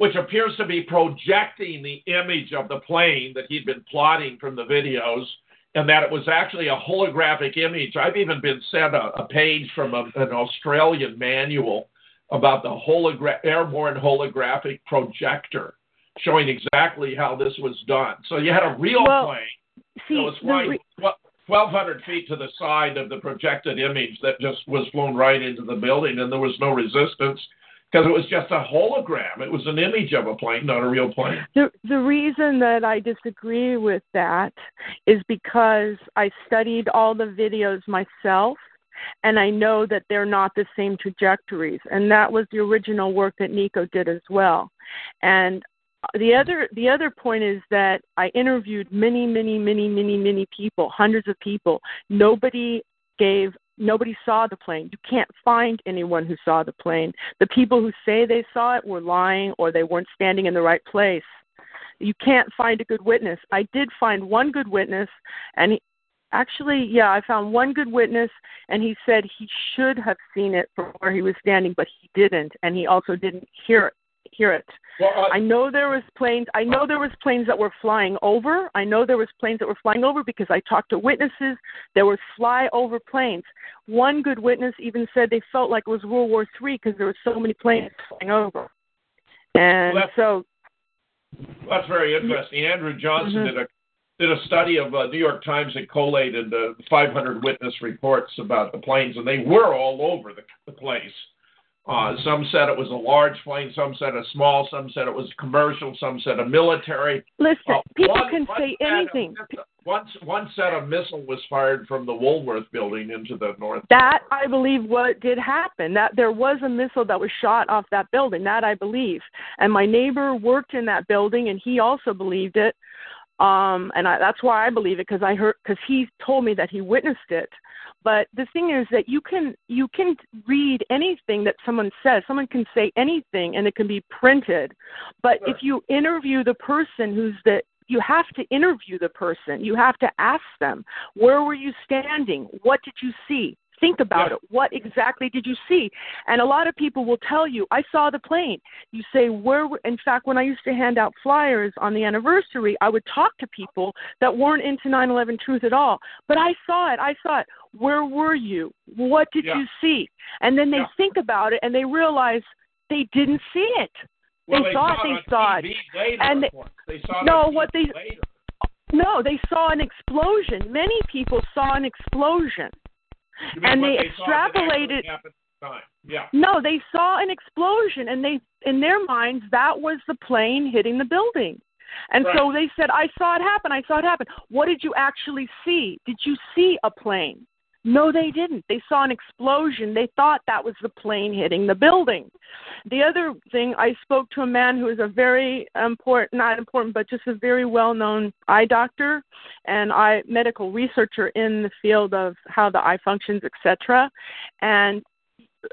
which appears to be projecting the image of the plane that he'd been plotting from the videos, and that it was actually a holographic image. I've even been sent a, a page from a, an Australian manual about the hologra- airborne holographic projector, showing exactly how this was done. So you had a real Well, plane See, that was flying re- 1,200 feet to the side of the projected image that just was flown right into the building, and there was no resistance because it was just a hologram. It was an image of a plane, not a real plane. The the reason that I disagree with that is because I studied all the videos myself and I know that they're not the same trajectories and that was the original work that Nico did as well. And the other the other point is that I interviewed many many many many many people, hundreds of people. Nobody gave nobody saw the plane. You can't find anyone who saw the plane. The people who say they saw it were lying or they weren't standing in the right place. You can't find a good witness. I did find one good witness and he, actually yeah, I found one good witness and he said he should have seen it from where he was standing but he didn't and he also didn't hear it hear it. Well, uh, I know there was planes. I know there was planes that were flying over. I know there was planes that were flying over because I talked to witnesses. There were flyover planes. One good witness even said they felt like it was World War Three because there were so many planes flying over. And Well, that's- so, That's very interesting. Andrew Johnson Mhm. did a did a study of uh, New York Times that collated uh, 500 witness reports about the planes, and they were all over the, the place. Uh, some said it was a large plane, some said a small, some said it was commercial, some said a military. listen, Uh, people one- can one say anything. missile- One, one said a missile was fired from the Woolworth building into the North. That I believe what did happen. That there was a missile that was shot off that building. That I believe. And my neighbor worked in that building, and he also believed it. Um, and I, that's why I believe it because I heard because he told me that he witnessed it. But the thing is that you can you can read anything that someone says. Someone can say anything, and it can be printed. But Sure. if you interview the person who's the you have to interview the person. You have to ask them, where were you standing? What did you see? Think about Yeah. it. What exactly did you see? And a lot of people will tell you, I saw the plane. You say, where, in fact, when I used to hand out flyers on the anniversary, I would talk to people that weren't into 9 11 truth at all. But I saw it. I saw it. Where were you? What did Yeah. you see? And then they Yeah. think about it and they realize they didn't see it. Well, they they thought saw they saw it. Later. And they- they saw No, what they- later. No, they saw an explosion. Many people saw an explosion. And they actually extrapolated happened at the time? Yeah. No, they saw an explosion and they in their minds that was the plane hitting the building. And so they said, I saw it happen, I saw it happen. What did you actually see? Did you see a plane? No, they didn't. They saw an explosion. They thought that was the plane hitting the building. The other thing, I spoke to a man who is a very important, not important, but just a very well known eye doctor and eye medical researcher in the field of how the eye functions, etc. And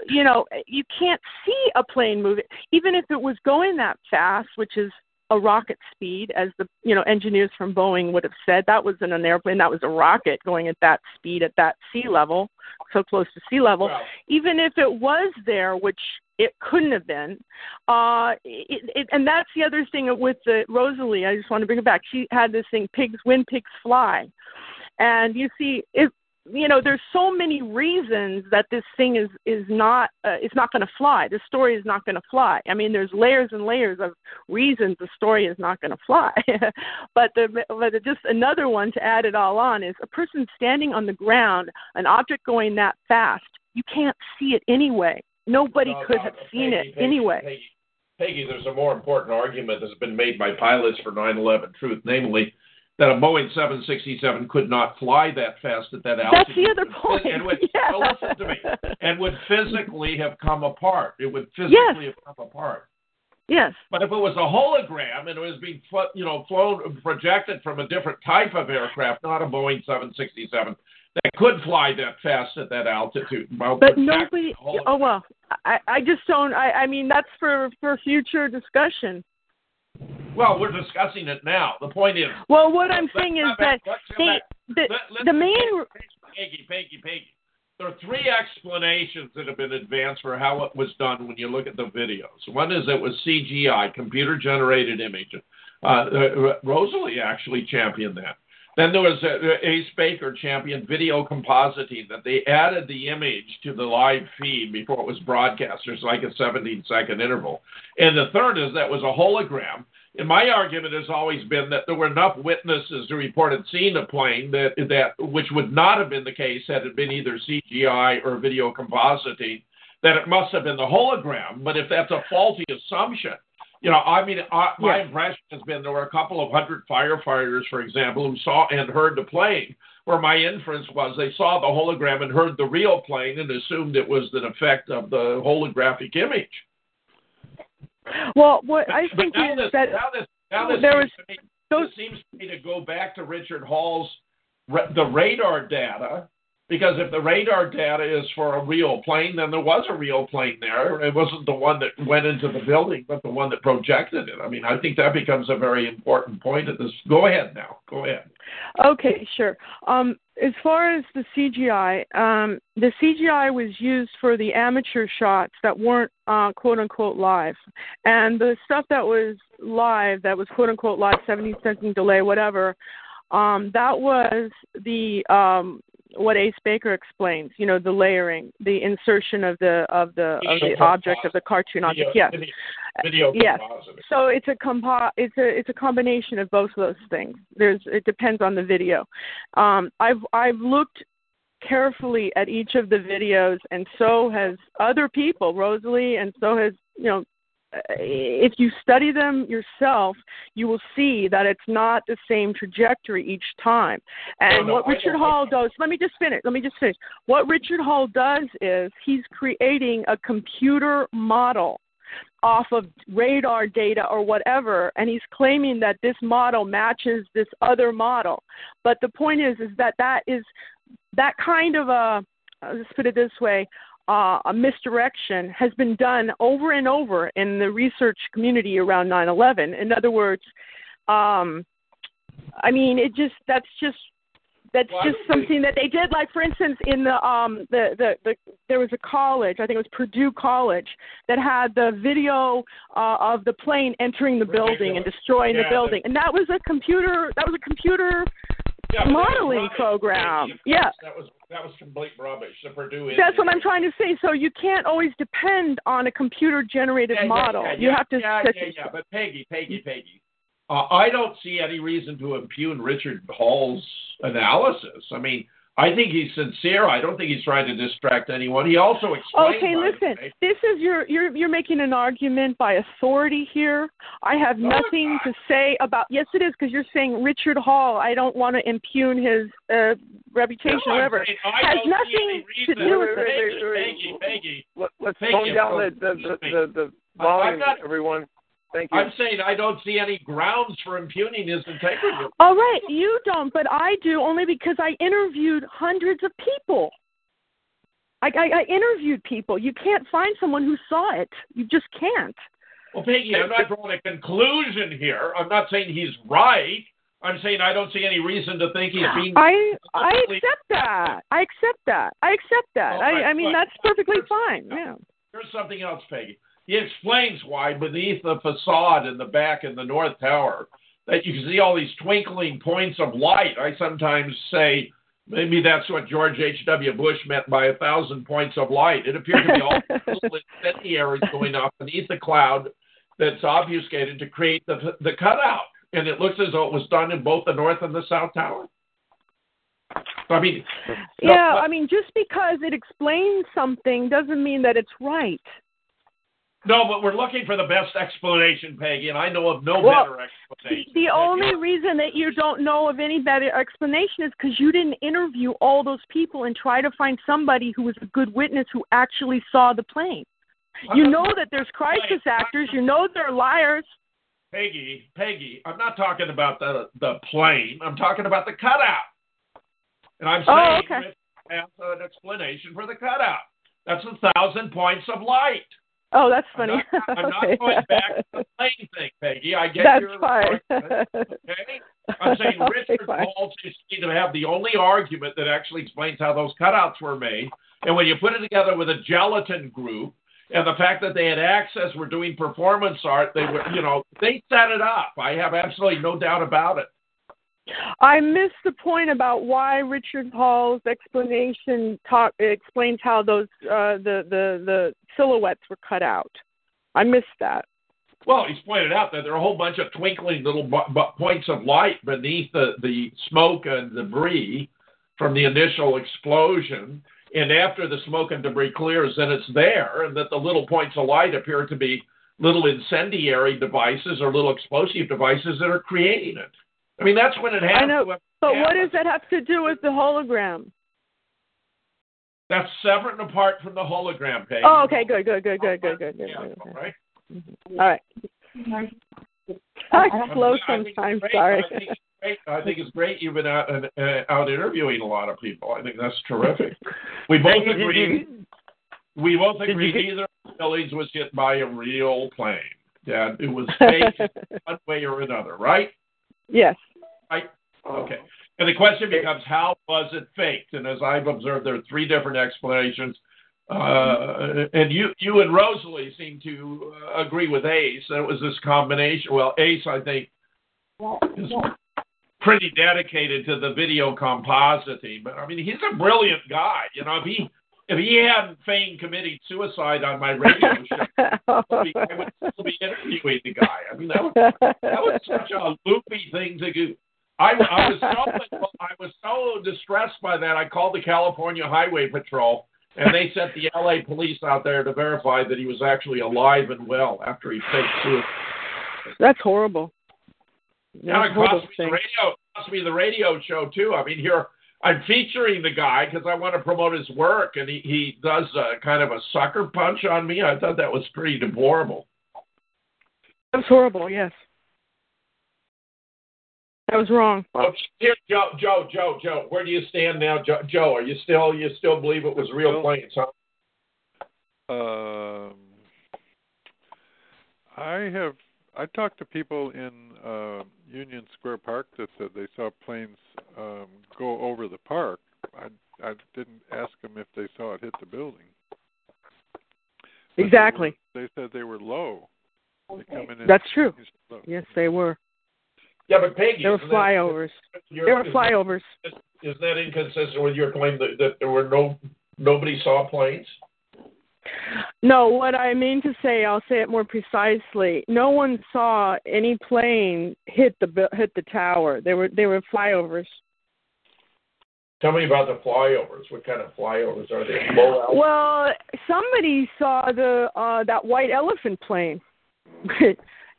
you know, you can't see a plane moving, even if it was going that fast, which is a rocket speed, as the you know engineers from Boeing would have said. That wasn't an airplane; that was a rocket going at that speed at that sea level, so close to sea level. Well, Even if it was there, which it couldn't have been, uh, it, it, and that's the other thing with the Rosalee. I just want to bring it back. She had this thing: pigs when pigs fly, and you see if you know there's so many reasons that this thing is is not uh, it's not going to fly. The story is not going to fly. I mean there's layers and layers of reasons the story is not going to fly. But the but just another one to add it all on is a person standing on the ground an object going that fast you can't see it anyway. Nobody no, could no, have no, seen Peggy, it Peggy, anyway. Peggy, Peggy, there's a more important argument that's been made by pilots for 9/11 truth, namely that a Boeing 767 could not fly that fast at that altitude. that's the other point And would, yeah. well, listen to me. And would physically have come apart. It would physically Yes. have come apart. yes But if it was a hologram and it was being, you know, flown projected from a different type of aircraft, not a Boeing 767, that could fly that fast at that altitude. while but nobody oh well i i just don't i i mean that's for for future discussion Well, we're discussing it now. The point is, well what i'm saying is that they the Let- the main Peggy, Peggy, Peggy. There are three explanations that have been advanced for how it was done when you look at the videos. One is it was CGI, computer generated image. Uh, uh, Rosalee actually championed that. Then there was uh, Ace Baker championed video compositing that they added the image to the live feed before it was broadcast. There's like a 17 second interval. And the third is that was a hologram. And my argument has always been that there were enough witnesses who reported seeing a plane that that which would not have been the case had it been either CGI or video compositing, that it must have been the hologram. But if that's a faulty assumption, you know, I mean, I, my impression has been there were a couple of hundred firefighters, for example, who saw and heard the plane. Where my inference was they saw the hologram and heard the real plane and assumed it was an effect of the holographic image. well what i think now is this, that now this, now this, there seems, was to me, those this seems to me to go back to Richard Hall's the radar data, because if the radar data is for a real plane, then there was a real plane there. It wasn't the one that went into the building, but the one that projected it. I mean, I think that becomes a very important point of this. Go ahead now. Go ahead. Okay, sure. Um, as far as the CGI, um, the CGI was used for the amateur shots that weren't uh, quote unquote live, and the stuff that was live, that was quote unquote live, 70 second delay, whatever. Um, that was the um, what Ace Baker explains. You know, the layering, the insertion of the of the of the object of the cartoon object. Video, Yes. Video, video Yes. So it's a compo- it's a it's a combination of both of those things. There's it depends on the video. Um, I've I've looked carefully at each of the videos, and so has other people, Rosalee, and so has you know. Uh, If you study them yourself, you will see that it's not the same trajectory each time. And no, what I Richard Hall does, let me just finish. Let me just finish. What Richard Hall does is he's creating a computer model off of radar data or whatever and he's claiming that this model matches this other model but the point is is that that is that kind of a let's put it this way uh, a misdirection has been done over and over in the research community around 9/11 in other words um i mean it just that's just that's Well, just something that they did. Like for instance in the um the, the the there was a college i think it was purdue college that had the video uh, of the plane entering the building and destroying Yeah, the building. And that was a computer that was a computer Yeah, but that was modeling program. Of Yeah. That was that was complete rubbish. The Purdue. that's what i'm trying to say so you can't always depend on a computer generated Yeah, model yeah, you have to Yeah, yeah, yeah. But Peggy, Peggy, Peggy. Uh, I don't see any reason to impugn Richard Hall's analysis. I mean, I think he's sincere. I don't think he's trying to distract anyone. He also explained. Okay, listen. way- This is your you're you're making an argument by authority here. I have No, nothing not. to say about. Yes, it is because you're saying Richard Hall. I don't want to impugn his uh, reputation, No, whatever. saying Has nothing to do with Wait, it. wait, wait, Peggy. Peggy, Let, let's Thank tone down the the, Excuse the, the, the I- volume, I'm not- everyone. Thank you. I'm saying I don't see any grounds for impugning his integrity. All right, you don't, but I do only because I interviewed hundreds of people. I, I, I interviewed people. You can't find someone who saw it. You just can't. Well, Peggy, I'm not drawing a conclusion here. I'm not saying he's right. I'm saying I don't see any reason to think he's being. I I accept that. I accept that. I accept that. Well, I- I I mean but- that's perfectly but- fine. Yeah. Here's something else, Peggy. He explains why beneath the facade in the back in the North Tower that you can see all these twinkling points of light. I sometimes say maybe that's what George H.W. Bush meant by a thousand points of light. It appeared to be all little incendiaries going off beneath the cloud that's obfuscated to create the the cutout. And it looks as though it was done in both the North and the South Tower. I mean, no, yeah, but- uh, I mean just because it explains something doesn't mean that it's right. No, but we're looking for the best explanation, Peggy, and I know of no Well, better explanation. The only reason that you don't know of any better explanation is because you didn't interview all those people and try to find somebody who was a good witness who actually saw the plane. You uh, know that there's crisis actors. You know they're liars. Peggy, Peggy, I'm not talking about the the plane. I'm talking about the cutout. And I'm oh, saying Oh, okay. An explanation for the cutout. That's a thousand points of light. Oh, that's I'm funny. not, I'm not going back to the plane thing, Peggy. I get That's your fine. argument, Okay? I'm saying Okay, Richard. Hall seems to have the only argument that actually explains how those cutouts were made. And when you put it together with a gelatin group and the fact that they had access, were doing performance art, they were, you know, they set it up. I have absolutely no doubt about it. I missed the point about why Richard Hall's explanation talk explains how those uh, the the the silhouettes were cut out. I missed that. Well, he's pointed out that there are a whole bunch of twinkling little bu- points of light beneath the, the smoke and debris from the initial explosion. And after the smoke and debris clears, then it's there, and that the little points of light appear to be little incendiary devices or little explosive devices that are creating it. I mean, that's when it I know, but what does that have to do with the hologram? That's separate and apart from the hologram page. Oh, okay, good, good, good, good, good, good, good. Yeah, good, all good. right. All right. I I slow think- I think sometimes. Sorry. I think it's great. I think it's great you've been out, uh, out interviewing a lot of people. I think that's terrific. We both Did you- agree. We both agree get- neither of Phillies was hit by a real plane. Yeah, it was fake one way or another, right? yes. Right. Okay. And the question becomes, how was it faked? And as I've observed, there are three different explanations. Uh, and you, you and Rosalee seem to uh, agree with Ace that it was this combination. Well, Ace, I think, is pretty dedicated to the video compositing. But I mean, he's a brilliant guy. You know, if he if he hadn't feigned committing suicide on my radio show, I would still be interviewing the guy. I mean, that was that was such a loopy thing to do. I, I was so I was so distressed by that. I called the California Highway Patrol, and they sent the L.A. police out there to verify that he was actually alive and well after he faked suicide. That's horrible. Now it cost me the radio. Cost me the radio show too. I mean, here I'm featuring the guy because I want to promote his work, and he he does a, kind of a sucker punch on me. I thought that was pretty deplorable. That's horrible. Yes. That was wrong. Oh, here, Joe, Joe, Joe, Joe. Where do you stand now, Joe? Joe are you still you still believe it was real planes? Huh? Um, I have I talked to people in uh, Union Square Park that said they saw planes um, go over the park. I I didn't ask them if they saw it hit the building. But they Exactly. were- They, said they were low. They in That's true. low. Yes, they were. Yeah, but Peggy, They were flyovers. you're- were flyovers. Isn't that inconsistent with your claim that, that there were no nobody saw planes? No, what I mean to say, I'll say it more precisely. No one saw any plane hit the hit the tower. They were they were flyovers. Tell me about the flyovers. What kind of flyovers are they? Well, somebody saw the uh that white elephant plane.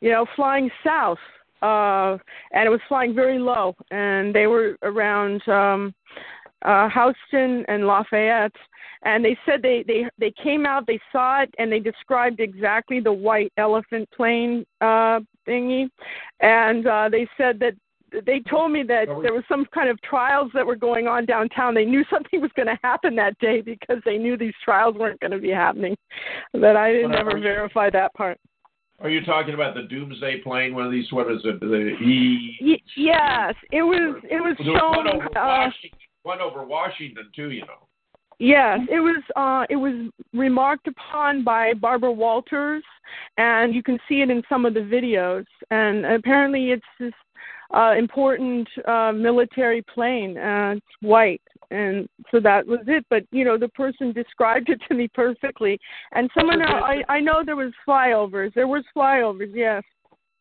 you know, flying south. Uh and it was flying very low and they were around um uh Houston and Lafayette and they said they they they came out they saw it and they described exactly the white elephant plane uh thingy and uh they said that they told me that there was some kind of trials that were going on downtown. They knew something was going to happen that day because they knew these trials weren't going to be happening. But I didn't ever verify that part. Are you talking about the Doomsday plane? One of these? What is it? The E. Y- yes, it was. It was was one shown. over Uh, Washington. One over Washington too. You know. Yes, it was uh it was remarked upon by Barbara Walters and you can see it in some of the videos and apparently it's this uh important uh military plane uh it's white and so that was it. But you know the person described it to me perfectly. And someone else, I I know there was flyovers. There was flyovers yes.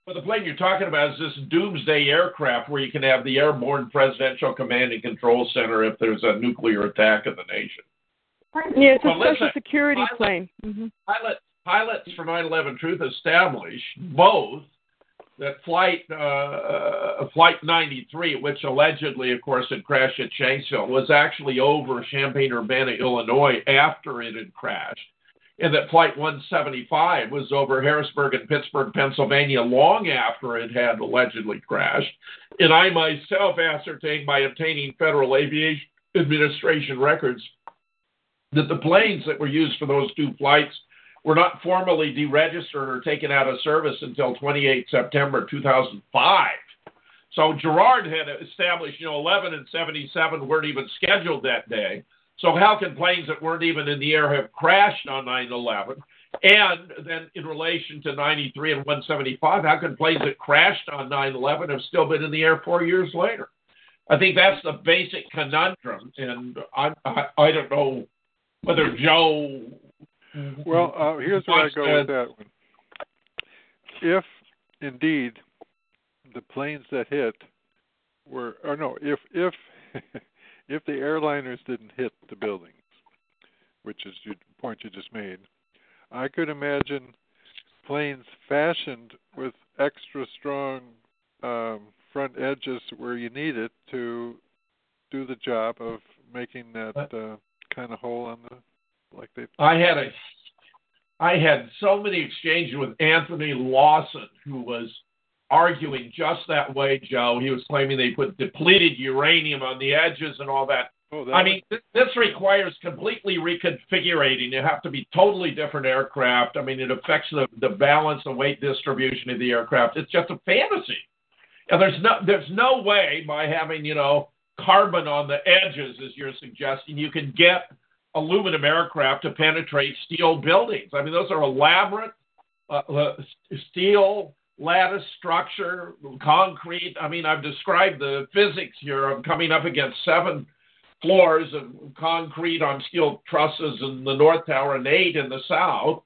But the plane you're talking about is this Doomsday aircraft where you can have the Airborne Presidential Command and Control Center if there's a nuclear attack in the nation. yeah it's a Well, special listen, security pilot- plane. Hmm Pilot, pilots for 9/11 Truth established both that flight uh, uh, flight 93, which allegedly, of course, had crashed at Shanksville, was actually over Champaign Urbana, Illinois, after it had crashed, and that flight 175 was over Harrisburg and Pittsburgh, Pennsylvania, long after it had allegedly crashed. And I myself ascertained by obtaining Federal Aviation Administration records that the planes that were used for those two flights were not formally deregistered or taken out of service until 28 September 2005. So Gerard had established, you know, 11 and 77 weren't even scheduled that day. So how can planes that weren't even in the air have crashed on 9/11? And then in relation to 93 and 175, how can planes that crashed on 9/11 have still been in the air four years later? I think that's the basic conundrum, and I I, I don't know whether Joe. Well, uh, here's where I go with that one. If indeed the planes that hit were, or no, if if if the airliners didn't hit the buildings, which is the point you just made, I could imagine planes fashioned with extra strong um, front edges where you need it to do the job of making that uh, kind of hole on the like they. I had a, I had so many exchanges with Anthony Lawson, who was arguing just that way, Joe. He was claiming they put depleted uranium on the edges and all that. Oh, that I mean, th- this requires completely reconfigurating. You have to be totally different aircraft. I mean, it affects the, the balance and weight distribution of the aircraft. It's just a fantasy. And there's no there's no way by having you know carbon on the edges, as you're suggesting, you can get aluminum aircraft to penetrate steel buildings. I mean, those are elaborate uh, uh, steel lattice structure, concrete. I mean, I've described the physics here. I'm coming up against seven floors of concrete on steel trusses in the North Tower and eight in the South.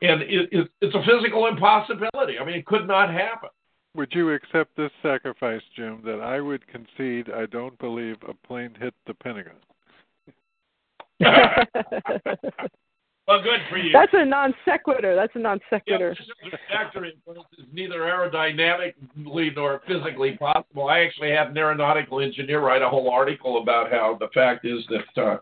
And it, it, it's a physical impossibility. I mean, it could not happen. Would you accept this sacrifice, Jim, that I would concede I don't believe a plane hit the Pentagon? Well, good for you. That's a non sequitur. That's a non Yeah, sequitur. this is is neither aerodynamically nor physically possible. I actually had an aeronautical engineer write a whole article about how the fact is that uh,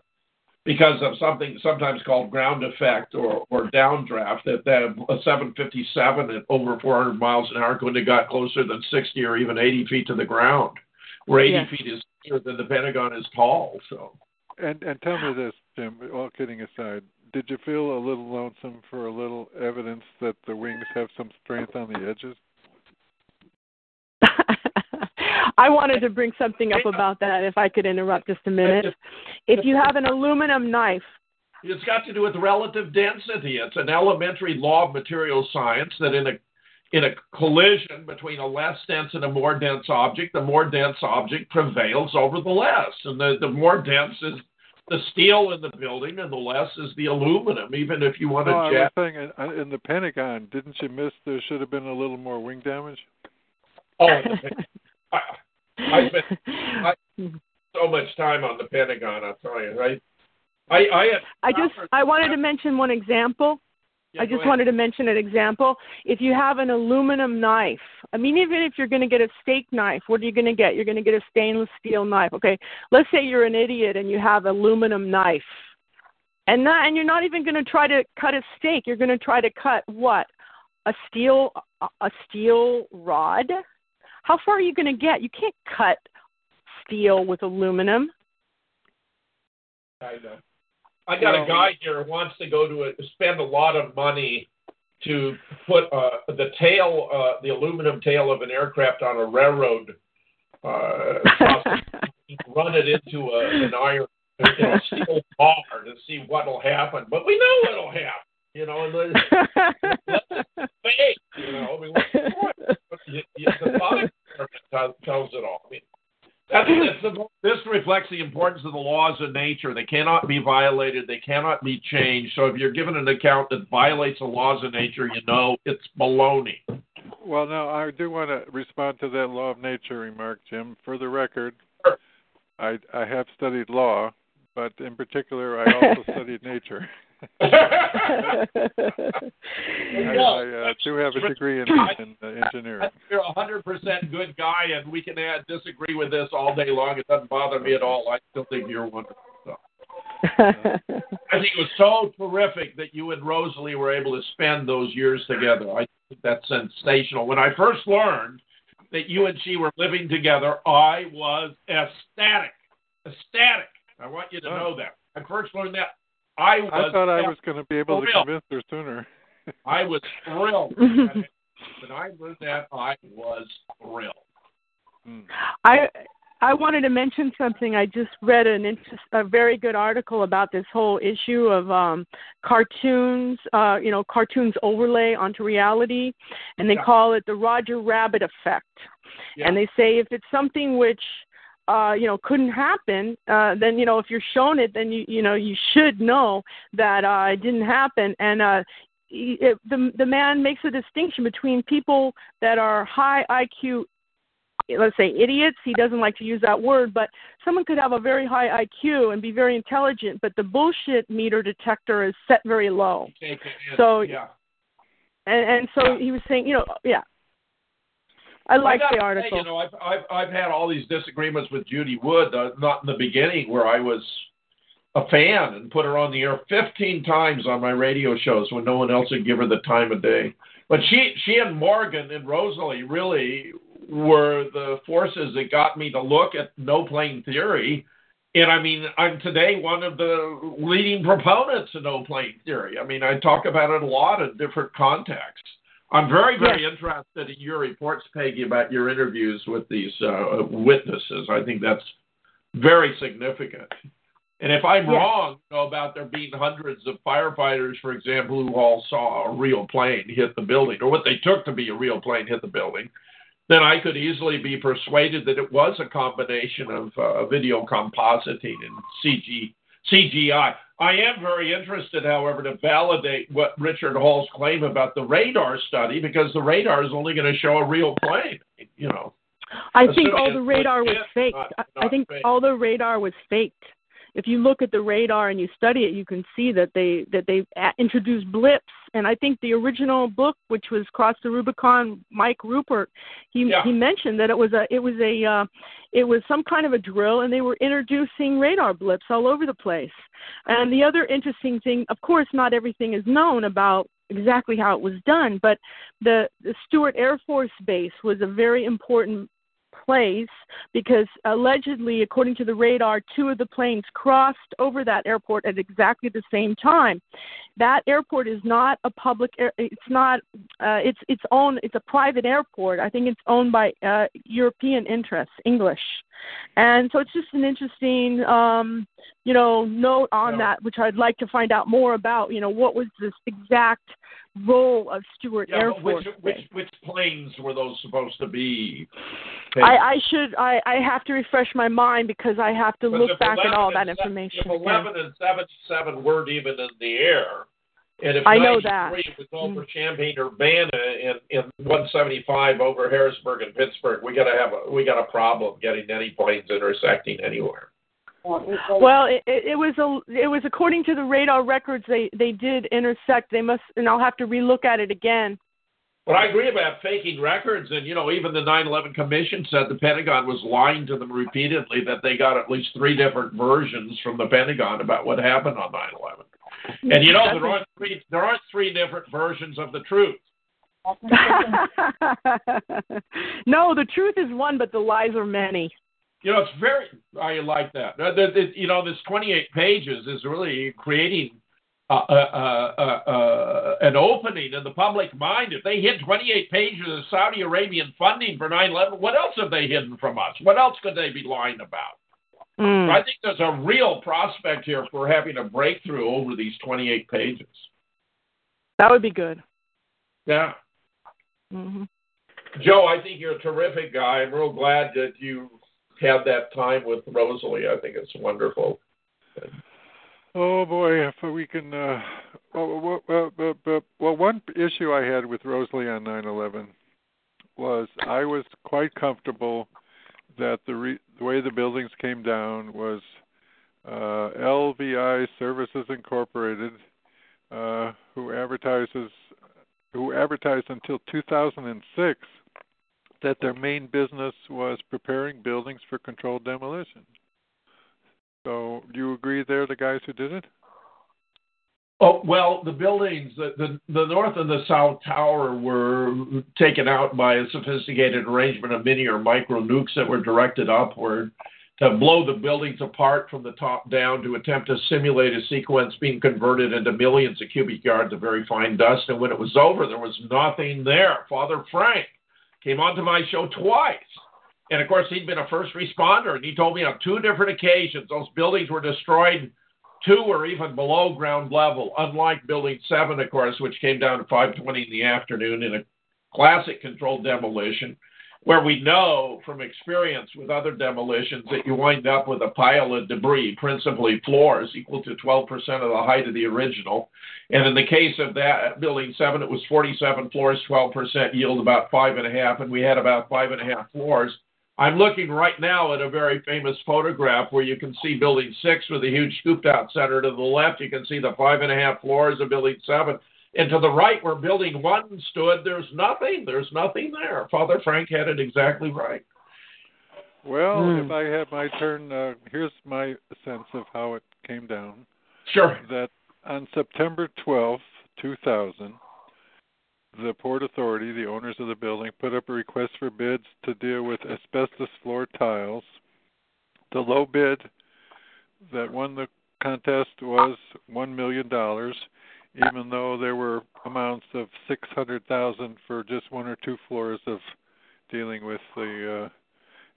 because of something sometimes called ground effect or, or downdraft, that, that a 757 at over 400 miles an hour couldn't have got closer than 60 or even 80 feet to the ground, where 80 Yeah. feet is higher than the Pentagon is tall. So. And and tell me this, Jim. All kidding aside, did you feel a little lonesome for a little evidence that the wings have some strength on the edges? I wanted to bring something up about that if I could interrupt just a minute. If you have an aluminum knife, It's got to do with relative density. It's an elementary law of material science that in a in a collision between a less dense and a more dense object, the more dense object prevails over the less, and the, the more dense is the steel in the building and the less is the aluminum, even if you want to No, I jet. was saying in, in the Pentagon, didn't you miss? There should have been a little more wing damage. Oh, I, I spent I, so much time on the Pentagon. I'll tell you, right? I I, I just I wanted to mention one example. Yeah, I just wanted to mention an example. If you have an aluminum knife, I mean, even if you're going to get a steak knife, what are you going to get? You're going to get a stainless steel knife. Okay, let's say you're an idiot and you have aluminum knife, and not, and you're not even going to try to cut a steak. You're going to try to cut what? A steel a steel rod. How far are you going to get? You can't cut steel with aluminum. I know. I got Well- a guy here who wants to go to a, spend a lot of money to put uh, the tail, uh, the aluminum tail of an aircraft on a railroad, uh, run it into a, an iron, you know, steel bar to see what'll happen. But we know what'll happen, you know. And the, fake, you know. I mean, what, what, you, you, the body tells, tells it all. I mean, that's, that's the, this reflects the importance of the laws of nature. They cannot be violated. They cannot be changed. So if you're given an account that violates the laws of nature, you know it's baloney. Well, now I do want to respond to that law of nature remark, Jim. For the record, I I have studied law, but in particular, I also studied nature. I, I uh, do have a degree in, in uh, engineering. You're a hundred percent good guy, and we can add, disagree with this all day long. It doesn't bother me at all. I still think you're wonderful. So. I think it was so terrific that you and Rosalee were able to spend those years together. I think that's sensational. When I first learned that you and she were living together, I was ecstatic. Ecstatic. I want you to know that. I first learned that. I was. I thought I was going to be able to convince her sooner. I was thrilled. when I learned that, I was thrilled. I I wanted to mention something. I just read an interest, a very good article about this whole issue of um, cartoons. Uh, you know, cartoons overlay onto reality, and they Yeah. call it the Roger Rabbit effect. And they say if it's something which uh, you know couldn't happen, uh, then you know if you're shown it, then you you know you should know that uh, it didn't happen. And uh, it, the the man makes a distinction between people that are high IQ let's say idiots he doesn't like to use that word but someone could have a very high iq and be very intelligent but the bullshit meter detector is set very low Take it in. So- yeah. and and so he was saying you know yeah i like gotta the say, article you know, I've, I've I've had all these disagreements with Judy Wood. Uh, not in the beginning, where I was a fan and put her on the air 15 times on my radio shows when no one else would give her the time of day. But she she and Morgan and Rosalee really were the forces that got me to look at no plane theory. And I mean, I'm today one of the leading proponents of no plane theory. I mean, I talk about it a lot in different contexts. I'm very, very interested in your reports, Peggy, about your interviews with these uh, witnesses. I think that's very significant. And if I'm Yes. wrong you know, about there being hundreds of firefighters, for example, who all saw a real plane hit the building, or what they took to be a real plane hit the building, then I could easily be persuaded that it was a combination of uh, video compositing and CG, CGI. I am very interested, however, to validate what Richard Hall's claim about the radar study because the radar is only going to show a real plane. You know, i think all the radar was faked. not- I- i think all the radar was faked if you look at the radar and you study it you can see that they that they introduced blips and i think the original book which was cross the rubicon mike ruppert he Yeah. he mentioned that it was a it was a uh, it was some kind of a drill and they were introducing radar blips all over the place and the other interesting thing of course not everything is known about exactly how it was done but the the stewart air force base was a very important place because allegedly, according to the radar, two of the planes crossed over that airport at exactly the same time. That airport is not a public. Air, it's not. Uh, it's its own. It's a private airport. I think it's owned by uh, European interests, English, and so it's just an interesting, um, you know, note on that, which I'd like to find out more about. You know, what was this exact role of Stewart Yeah, Air Force. which, which which planes were those supposed to be? I, I should I, I have to refresh my mind because I have to look back at all that information If again. 11 and 77 weren't even in the air, and if I know 93 that. Mm. was over Champaign Urbana and, and 175 over Harrisburg and Pittsburgh, we gotta have a we got a problem getting any planes intersecting anywhere. Well, it, it, it was a it was according to the radar records they they did intersect. They must and I'll have to relook at it again. But I agree about faking records, and you know, even the 9/11 Commission said the Pentagon was lying to them repeatedly that they got at least three different versions from the Pentagon about what happened on 9/11. And you know, there aren't three there aren't three different versions of the truth. no, the truth is one, but the lies are many. You know, it's very I like that. Uh, you know, this 28 pages is really creating uh, uh, uh, uh, an opening in the public mind. If they hid 28 pages of Saudi Arabian funding for 9/11, what else have they hidden from us? What else could they be lying about? Mm. So I think there's a real prospect here for having a breakthrough over these 28 pages. That would be good. Yeah. hmm Joe, I think you're a terrific guy. I'm real glad that you had that time with Rosalee. I think it's wonderful. Oh boy, if we can. Uh, well, well, well, well, one issue I had with Rosalee on 9/11 was I was quite comfortable that the re- the way the buildings came down was uh, LVI Services Incorporated, uh, who advertises who advertised until 2006 that their main business was preparing buildings for controlled demolition. So, do you agree they're the guys who did it? Oh well, the buildings, the, the the north and the south tower were taken out by a sophisticated arrangement of mini or micro nukes that were directed upward to blow the buildings apart from the top down to attempt to simulate a sequence being converted into millions of cubic yards of very fine dust. And when it was over, there was nothing there. Father Frank came onto my show twice. And of course, he'd been a first responder, and he told me on two different occasions those buildings were destroyed two or even below ground level, unlike Building 7, of course, which came down at 5.20 in the afternoon in a classic controlled demolition, where we know from experience with other demolitions that you wind up with a pile of debris, principally floors, equal to 12% of the height of the original. And in the case of that uh, Building 7, it was 47 floors, 12% yield, about five and a half, and we had about five and a half floors. I'm looking right now at a very famous photograph where you can see Building 6 with a huge scooped out center. To the left, you can see the five and a half floors of Building 7. And to the right, where Building 1 stood, there's nothing. There's nothing there. Father Frank had it exactly right. Well, Hmm. if I have my turn, uh, here's my sense of how it came down. Sure. That on September 12th, 2000, the Port Authority, the owners of the building, put up a request for bids to deal with asbestos floor tiles. The low bid that won the contest was $1 million, even though there were amounts of 600000 for just one or two floors of dealing with the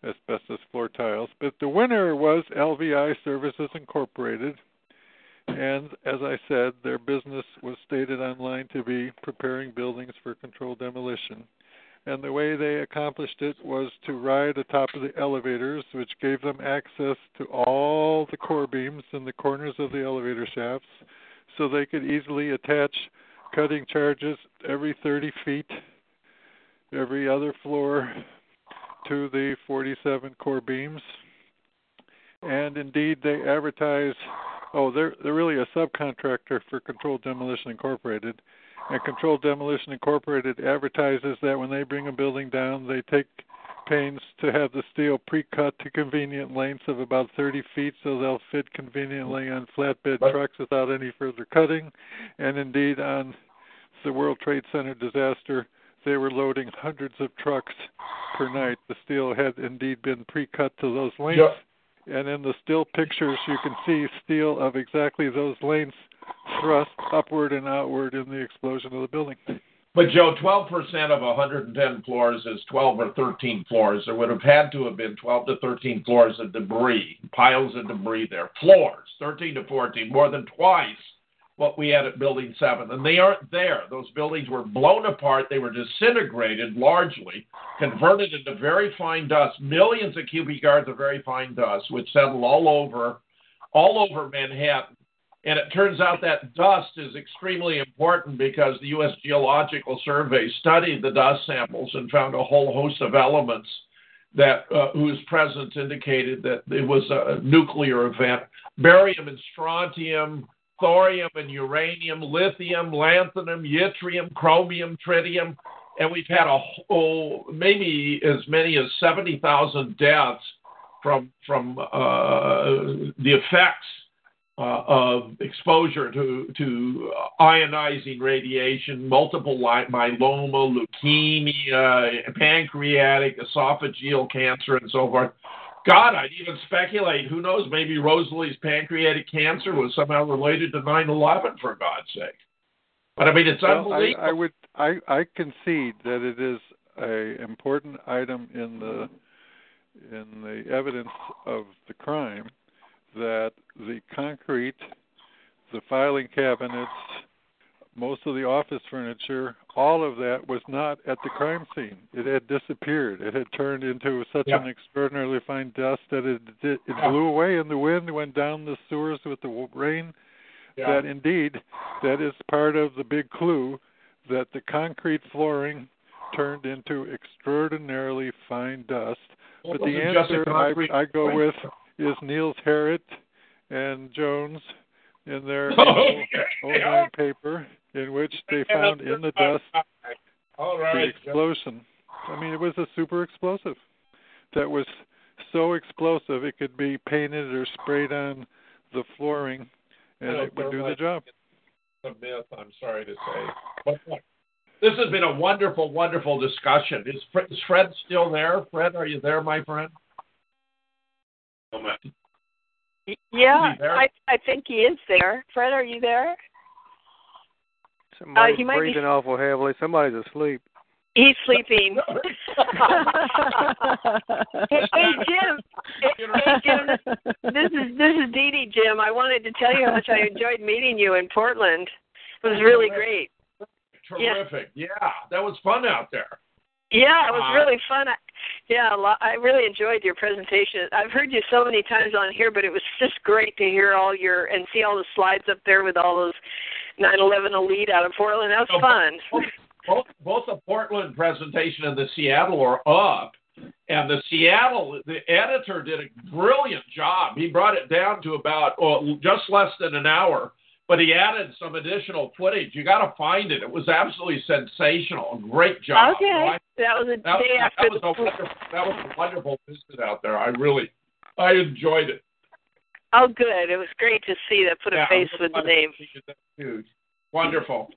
uh, asbestos floor tiles. But the winner was LVI Services Incorporated. And as I said, their business was stated online to be preparing buildings for controlled demolition. And the way they accomplished it was to ride atop of the elevators, which gave them access to all the core beams in the corners of the elevator shafts, so they could easily attach cutting charges every 30 feet, every other floor to the 47 core beams. And indeed, they advertise oh, they're they're really a subcontractor for Controlled Demolition Incorporated. And Controlled Demolition Incorporated advertises that when they bring a building down, they take pains to have the steel pre-cut to convenient lengths of about 30 feet so they'll fit conveniently on flatbed trucks without any further cutting. And indeed, on the World Trade Center disaster, they were loading hundreds of trucks per night. The steel had indeed been pre-cut to those lengths. Yeah. And in the still pictures, you can see steel of exactly those lengths thrust upward and outward in the explosion of the building. But Joe, 12% of 110 floors is 12 or 13 floors. There would have had to have been 12 to 13 floors of debris, piles of debris there. Floors, 13 to 14, more than twice what we had at Building 7. And they aren't there. Those buildings were blown apart. They were disintegrated largely, converted into very fine dust, millions of cubic yards of very fine dust, which settled all over, all over Manhattan. And it turns out that dust is extremely important because the U.S. Geological Survey studied the dust samples and found a whole host of elements that uh, whose presence indicated that it was a nuclear event. Barium and strontium, thorium and uranium, lithium, lanthanum, yttrium, chromium, tritium, and we've had a oh, maybe as many as 70,000 deaths from from uh, the effects uh, of exposure to to ionizing radiation, multiple myeloma, leukemia, pancreatic, esophageal cancer, and so forth. God, I'd even speculate. Who knows? Maybe Rosalee's pancreatic cancer was somehow related to 9/11. For God's sake. But I mean, it's well, unbelievable. I, I would, I, I concede that it is a important item in the in the evidence of the crime that the concrete, the filing cabinets, most of the office furniture, all of that was not at the crime scene. It had disappeared. It had turned into such yeah. an extraordinarily fine dust that it it, it blew away in the wind, went down the sewers with the rain. Yeah. That indeed, that is part of the big clue that the concrete flooring turned into extraordinarily fine dust. Well, but the answer I, I go with is Niels Harrit and Jones in their oh, yeah. paper in which they found in the dust All right. the explosion. I mean, it was a super explosive that was so explosive it could be painted or sprayed on the flooring and it would do the job. A myth, I'm sorry to say. But this has been a wonderful, wonderful discussion. Is is Fred still there? Fred, are you there, my friend? Yeah, I I think he is there. Fred, are you there? Somebody's uh, he might breathing be... awful heavily. Somebody's asleep. He's sleeping. hey, hey, Jim. Hey, Jim. This is this is Dee Dee, Jim. I wanted to tell you how much I enjoyed meeting you in Portland. It was really great. Terrific. Yeah, yeah that was fun out there. Yeah, it was uh, really fun. I, yeah, I really enjoyed your presentation. I've heard you so many times on here, but it was just great to hear all your and see all the slides up there with all those 9/11 elite out of Portland. That was so fun. Both, both, both the Portland presentation and the Seattle are up. And the Seattle, the editor did a brilliant job. He brought it down to about oh, just less than an hour but he added some additional footage. You got to find it. It was absolutely sensational. Great job. Okay, I, that was a that, day that, after that was. A wonderful, that was a wonderful visit out there. I really, I enjoyed it. Oh, good. It was great to see that. Put a yeah, face with the name. Huge, wonderful.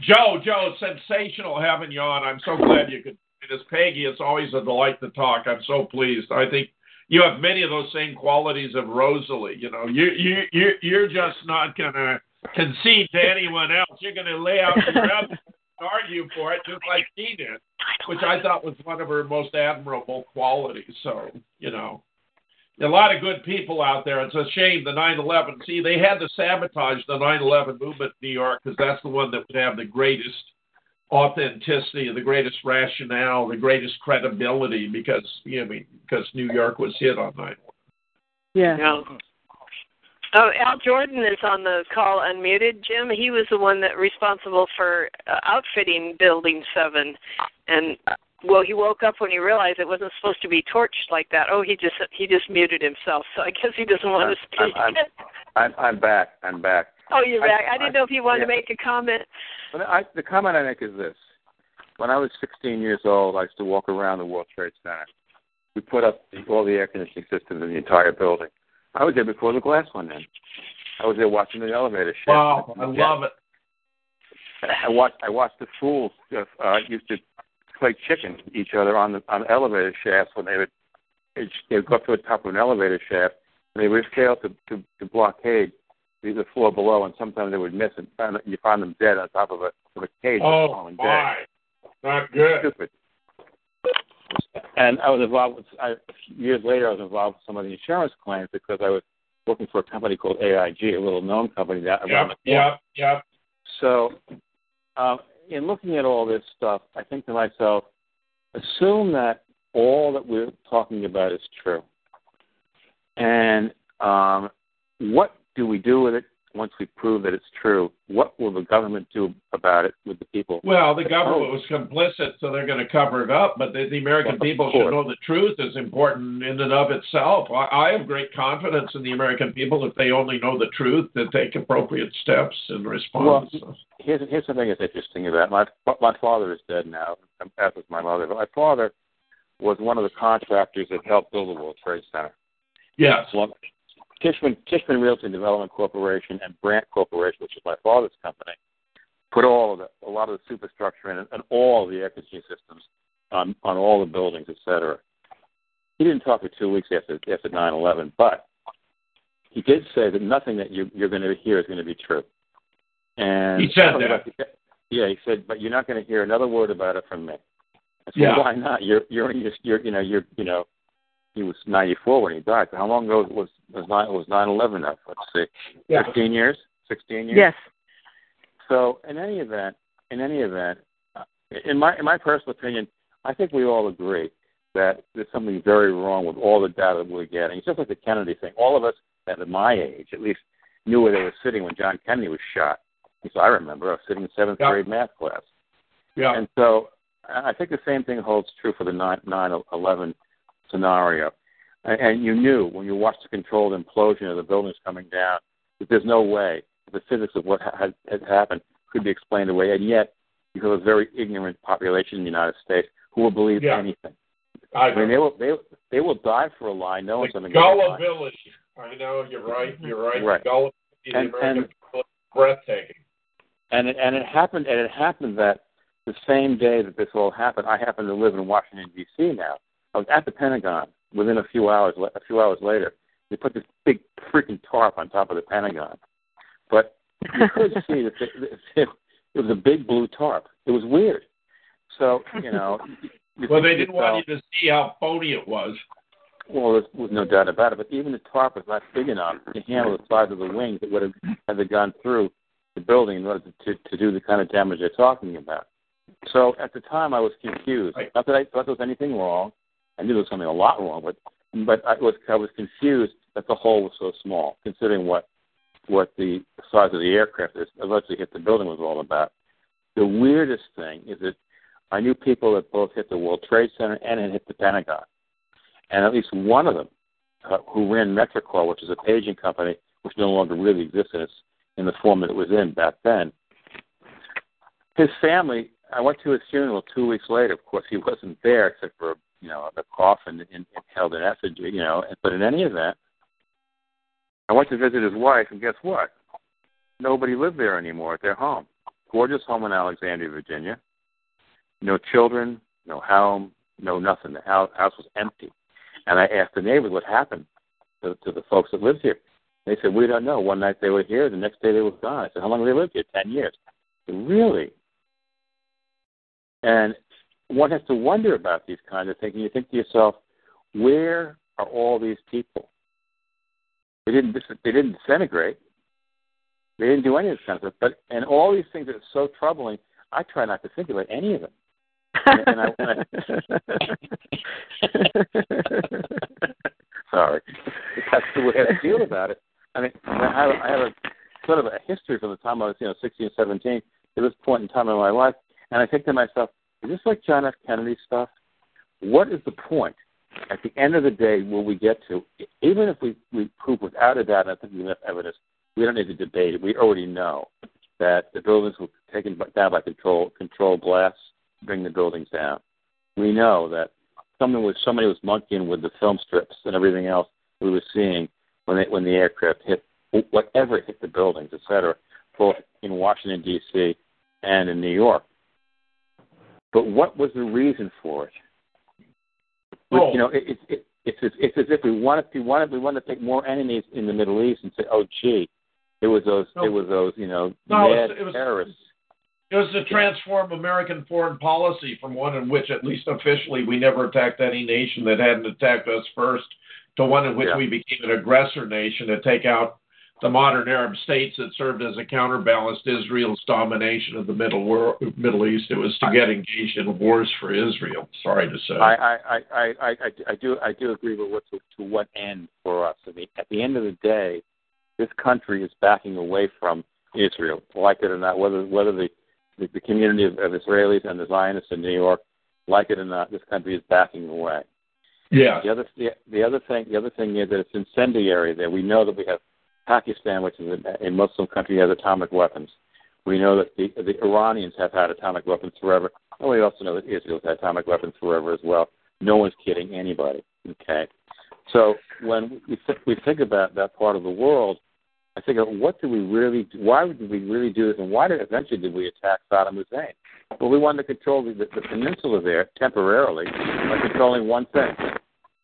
Joe, Joe, sensational having you on. I'm so glad you could. As Peggy, it's always a delight to talk. I'm so pleased. I think you have many of those same qualities of Rosalee. You know, you you you you're just not gonna concede to anyone else. You're gonna lay out your evidence and argue for it, just like she did, which I thought was one of her most admirable qualities. So you know, a lot of good people out there. It's a shame the 9/11. See, they had to sabotage the 9/11 movement in New York because that's the one that would have the greatest authenticity, the greatest rationale, the greatest credibility because you know, because New York was hit on 9 Yeah. yeah. Oh, Al Jordan is on the call unmuted. Jim, he was the one that responsible for uh, outfitting Building Seven, and well, he woke up when he realized it wasn't supposed to be torched like that. Oh, he just he just muted himself, so I guess he doesn't want to speak. I'm, I'm, I'm back. I'm back. Oh, you're back. I, I didn't I, know if you wanted yeah. to make a comment. But I, the comment I make is this: When I was 16 years old, I used to walk around the World Trade Center. We put up the, all the air conditioning systems in the entire building. I was there before the glass went in. I was there watching the elevator shift. Wow, I love it. I watched. I watched the fools uh, used to play chicken with each other on the on the elevator shafts when they would they would go up to the top of an elevator shaft and they would fail to to, to blockade the, the floor below, and sometimes they would miss and find, you find them dead on top of a of a cage. Oh falling my, dead. not good. Stupid. And I was involved with I, years later. I was involved with some of the insurance claims because I was working for a company called AIG, a little known company that Yep, around the yep, yep. So, uh, in looking at all this stuff, I think to myself, assume that all that we're talking about is true. And um, what do we do with it once we prove that it's true? What will the government do about it with the people? Well, the government was complicit, so they're going to cover it up. But the, the American Well, people should know the truth is important in and of itself. I, I have great confidence in the American people if they only know the truth to take appropriate steps in response. Well, Here's, here's something that's interesting about my my father is dead now, as is my mother. But my father was one of the contractors that helped build the World Trade Center. yes. Tishman Tishman Realty Development Corporation and Brandt Corporation, which is my father's company, put all of the a lot of the superstructure in and, all the air conditioning systems on on all the buildings, et cetera. He didn't talk for two weeks after after nine eleven, but he did say that nothing that you, you're going to hear is going to be true. And He said I don't know that. yeah, he said, but you're not going to hear another word about it from me. I said, Yeah. why not? You're you're you're, you're you know you're you know he was 94 when he died. How long ago was was nine was 9/11? Now let's see, Yeah. 15 years, 16 years. Yes. So in any event, in any event, uh, in my in my personal opinion, I think we all agree that there's something very wrong with all the data that we're getting. It's just like the Kennedy thing. All of us at my age, at least, knew where they were sitting when John Kennedy was shot. So I remember I was sitting in seventh Yeah. grade math class. Yeah. And so I I think the same thing holds true for the 9 11 scenario. And, and you knew when you watched the controlled implosion of the buildings coming down that there's no way the physics of what ha- had, had happened could be explained away. And yet, you have a very ignorant population in the United States who will believe Yeah. anything. I, I mean, they will they they will die for a lie, knowing something. is a lie. gullibility. I know you're right. You're right. Right. Gullibility And- and- breathtaking. And it, and it happened and it happened that the same day that this all happened, I happen to live in Washington D.C. now. I was at the Pentagon within a few hours. A few hours later, they put this big freaking tarp on top of the Pentagon, but you could see that it, it, it was a big blue tarp. It was weird. So you know, you Well, they didn't yourself, want you to see how phony it was. Well, there's, there's no doubt about it. But even the tarp was not big enough to handle the size of the wings that would have had they gone through the building in order to, to do the kind of damage they're talking about. So at the time, I was confused. Right. Not that I thought there was anything wrong. I knew there was something a lot wrong, but but I was I was confused that the hole was so small, considering what what the size of the aircraft that eventually hit the building was all about. The weirdest thing is that I knew people that both hit the World Trade Center and had hit the Pentagon and at least one of them uh, who ran Metrocall, which is a paging company which no longer really exists in, its, in the form that it was in back then. His family, I went to his funeral two weeks later. Of course, he wasn't there except for you know the coffin and, and held in effigy, you know. But in any event, I went to visit his wife, and guess what? Nobody lived there anymore at their home. Gorgeous home in Alexandria, Virginia. No children, no home, no nothing. The house, house was empty. And I asked the neighbors what happened to, to the folks that lived here. They said, We don't know. One night they were here, the next day they were gone. I said, How long have they lived here? Ten years. Said, really? And one has to wonder about these kinds of things. And you think to yourself, where are all these people? They didn't. They didn't disintegrate. They didn't do any of this kind of stuff. But and all these things that are so troubling, I try not to think about any of them. And, and I, sorry, that's the way I feel about it. I mean, I have, I have a sort of a history from the time I was, you know, 16, 17 to this point in time in my life, and I think to myself, is this like John F. Kennedy stuff? What is the point? At the end of the day, will we get to? Even if we we prove without a doubt, I think we have enough evidence. We don't need to debate it. We already know that the buildings were taken down by control control blasts, bring the buildings down. We know that someone was somebody was monkeying with the film strips and everything else we were seeing when they, when the aircraft hit whatever hit the buildings, et cetera, both in Washington D.C. and in New York. But what was the reason for it? Oh. You know, it, it, it, it's as, it's as if we wanted we wanted we wanted to take more enemies in the Middle East and say, oh gee, it was those No. it was those you know No, mad it was- terrorists. It was to transform American foreign policy from one in which, at least officially, we never attacked any nation that hadn't attacked us first, to one in which Yeah. we became an aggressor nation to take out the modern Arab states that served as a counterbalance to Israel's domination of the Middle world, Middle East. It was to get engaged in wars for Israel. Sorry to say. I, I, I, I, I, I do I do agree with what to, to what end for us. I mean, at the end of the day, this country is backing away from Israel, like it or not. Whether whether the the, the community of, of Israelis and the Zionists in New York like it or not, this country is backing away. Yeah. The other the, the other thing the other thing is that it's incendiary. There we know that we have Pakistan, which is a, Muslim country, has atomic weapons. We know that the the Iranians have had atomic weapons forever. And we also know that Israel's had atomic weapons forever as well. No one's kidding anybody. Okay, so when we th- we think about that part of the world, I think what do we really? Why did we really do this? And why did eventually did we attack Saddam Hussein? Well, we wanted to control the, the, the peninsula there temporarily by controlling one thing,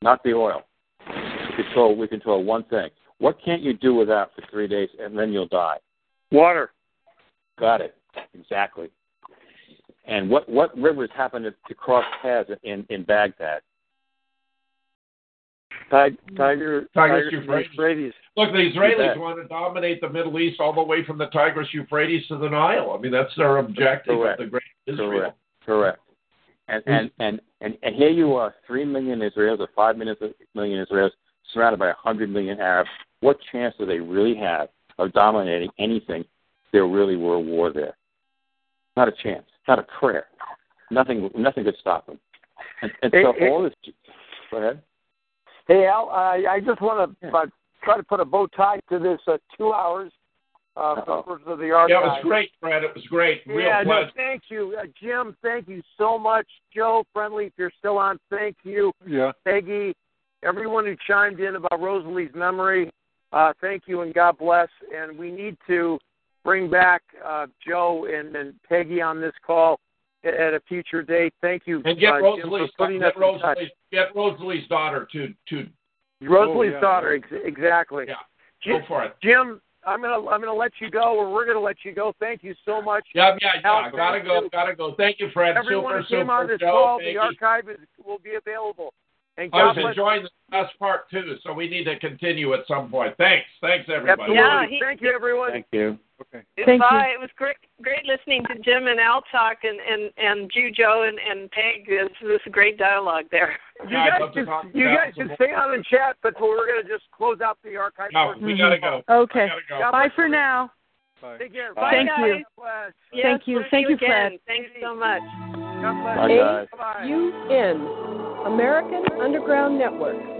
not the oil. We control we control one thing. What can't you do without for three days and then you'll die? Water. Got it. Exactly. And what what rivers happen to, to cross paths in in Baghdad? Tiger, Tiger, Tigris, Tigris Euphrates. Euphrates. Look, the Israelis want to dominate the Middle East all the way from the Tigris Euphrates to the Nile. I mean, that's their objective Correct. of the Great Israel. Correct. Correct. And and, and and and here you are, three million Israelis or five million million Israelis surrounded by a hundred million Arabs. What chance do they really have of dominating anything? if There really were a war there. Not a chance. Not a prayer. Nothing. Nothing could stop them. And, and so Hey, hey. all this. Go ahead. Hey Al, I, I just want to uh, try to put a bow tie to this uh, two hours uh, Uh-oh. Of the Archive. Yeah, it was great, Fred. It was great. Real yeah, no, thank you, uh, Jim. Thank you so much, Joe. Friendly, if you're still on, thank you, Yeah. Peggy. Everyone who chimed in about Rosalee's memory, uh, thank you and God bless. And we need to bring back uh, Joe and, and Peggy on this call at, at a future date. Thank you, And get uh, Jim, for Rosalee's, putting us get. Rosalee's, get Rosalee's daughter to to Rosalee's Oh, yeah. daughter, ex- exactly. yeah. Jim, Go for it. Jim, I'm gonna I'm gonna let you go, or we're gonna let you go. Thank you so much. Yeah, yeah, yeah. Gotta go, gotta go. Thank you, Fred. Everyone super, who came super. on this Joe, call, thank the archive is, will be available. And I God was bless enjoying the last part too, so we need to continue at some point. Thanks, thanks everybody. Yeah, he- Thank you, everyone. Thank you. Okay. Thank Bye. It was great, great listening to Jim and Al talk, and and and you, Joe, and and Peg. This was a great dialogue there. You Yeah, guys love to can you guys some can stay on and chat, but we're gonna just close out the archive. No, we gotta go. Okay. Gotta go. God Bye for you. now. Bye. Take care. Bye. Thank Bye, you. Yes, Thank you. thank Thank you, again. Fred. Thanks so much. God bless. Bye, you. guys. Bye. UN, American Underground Network.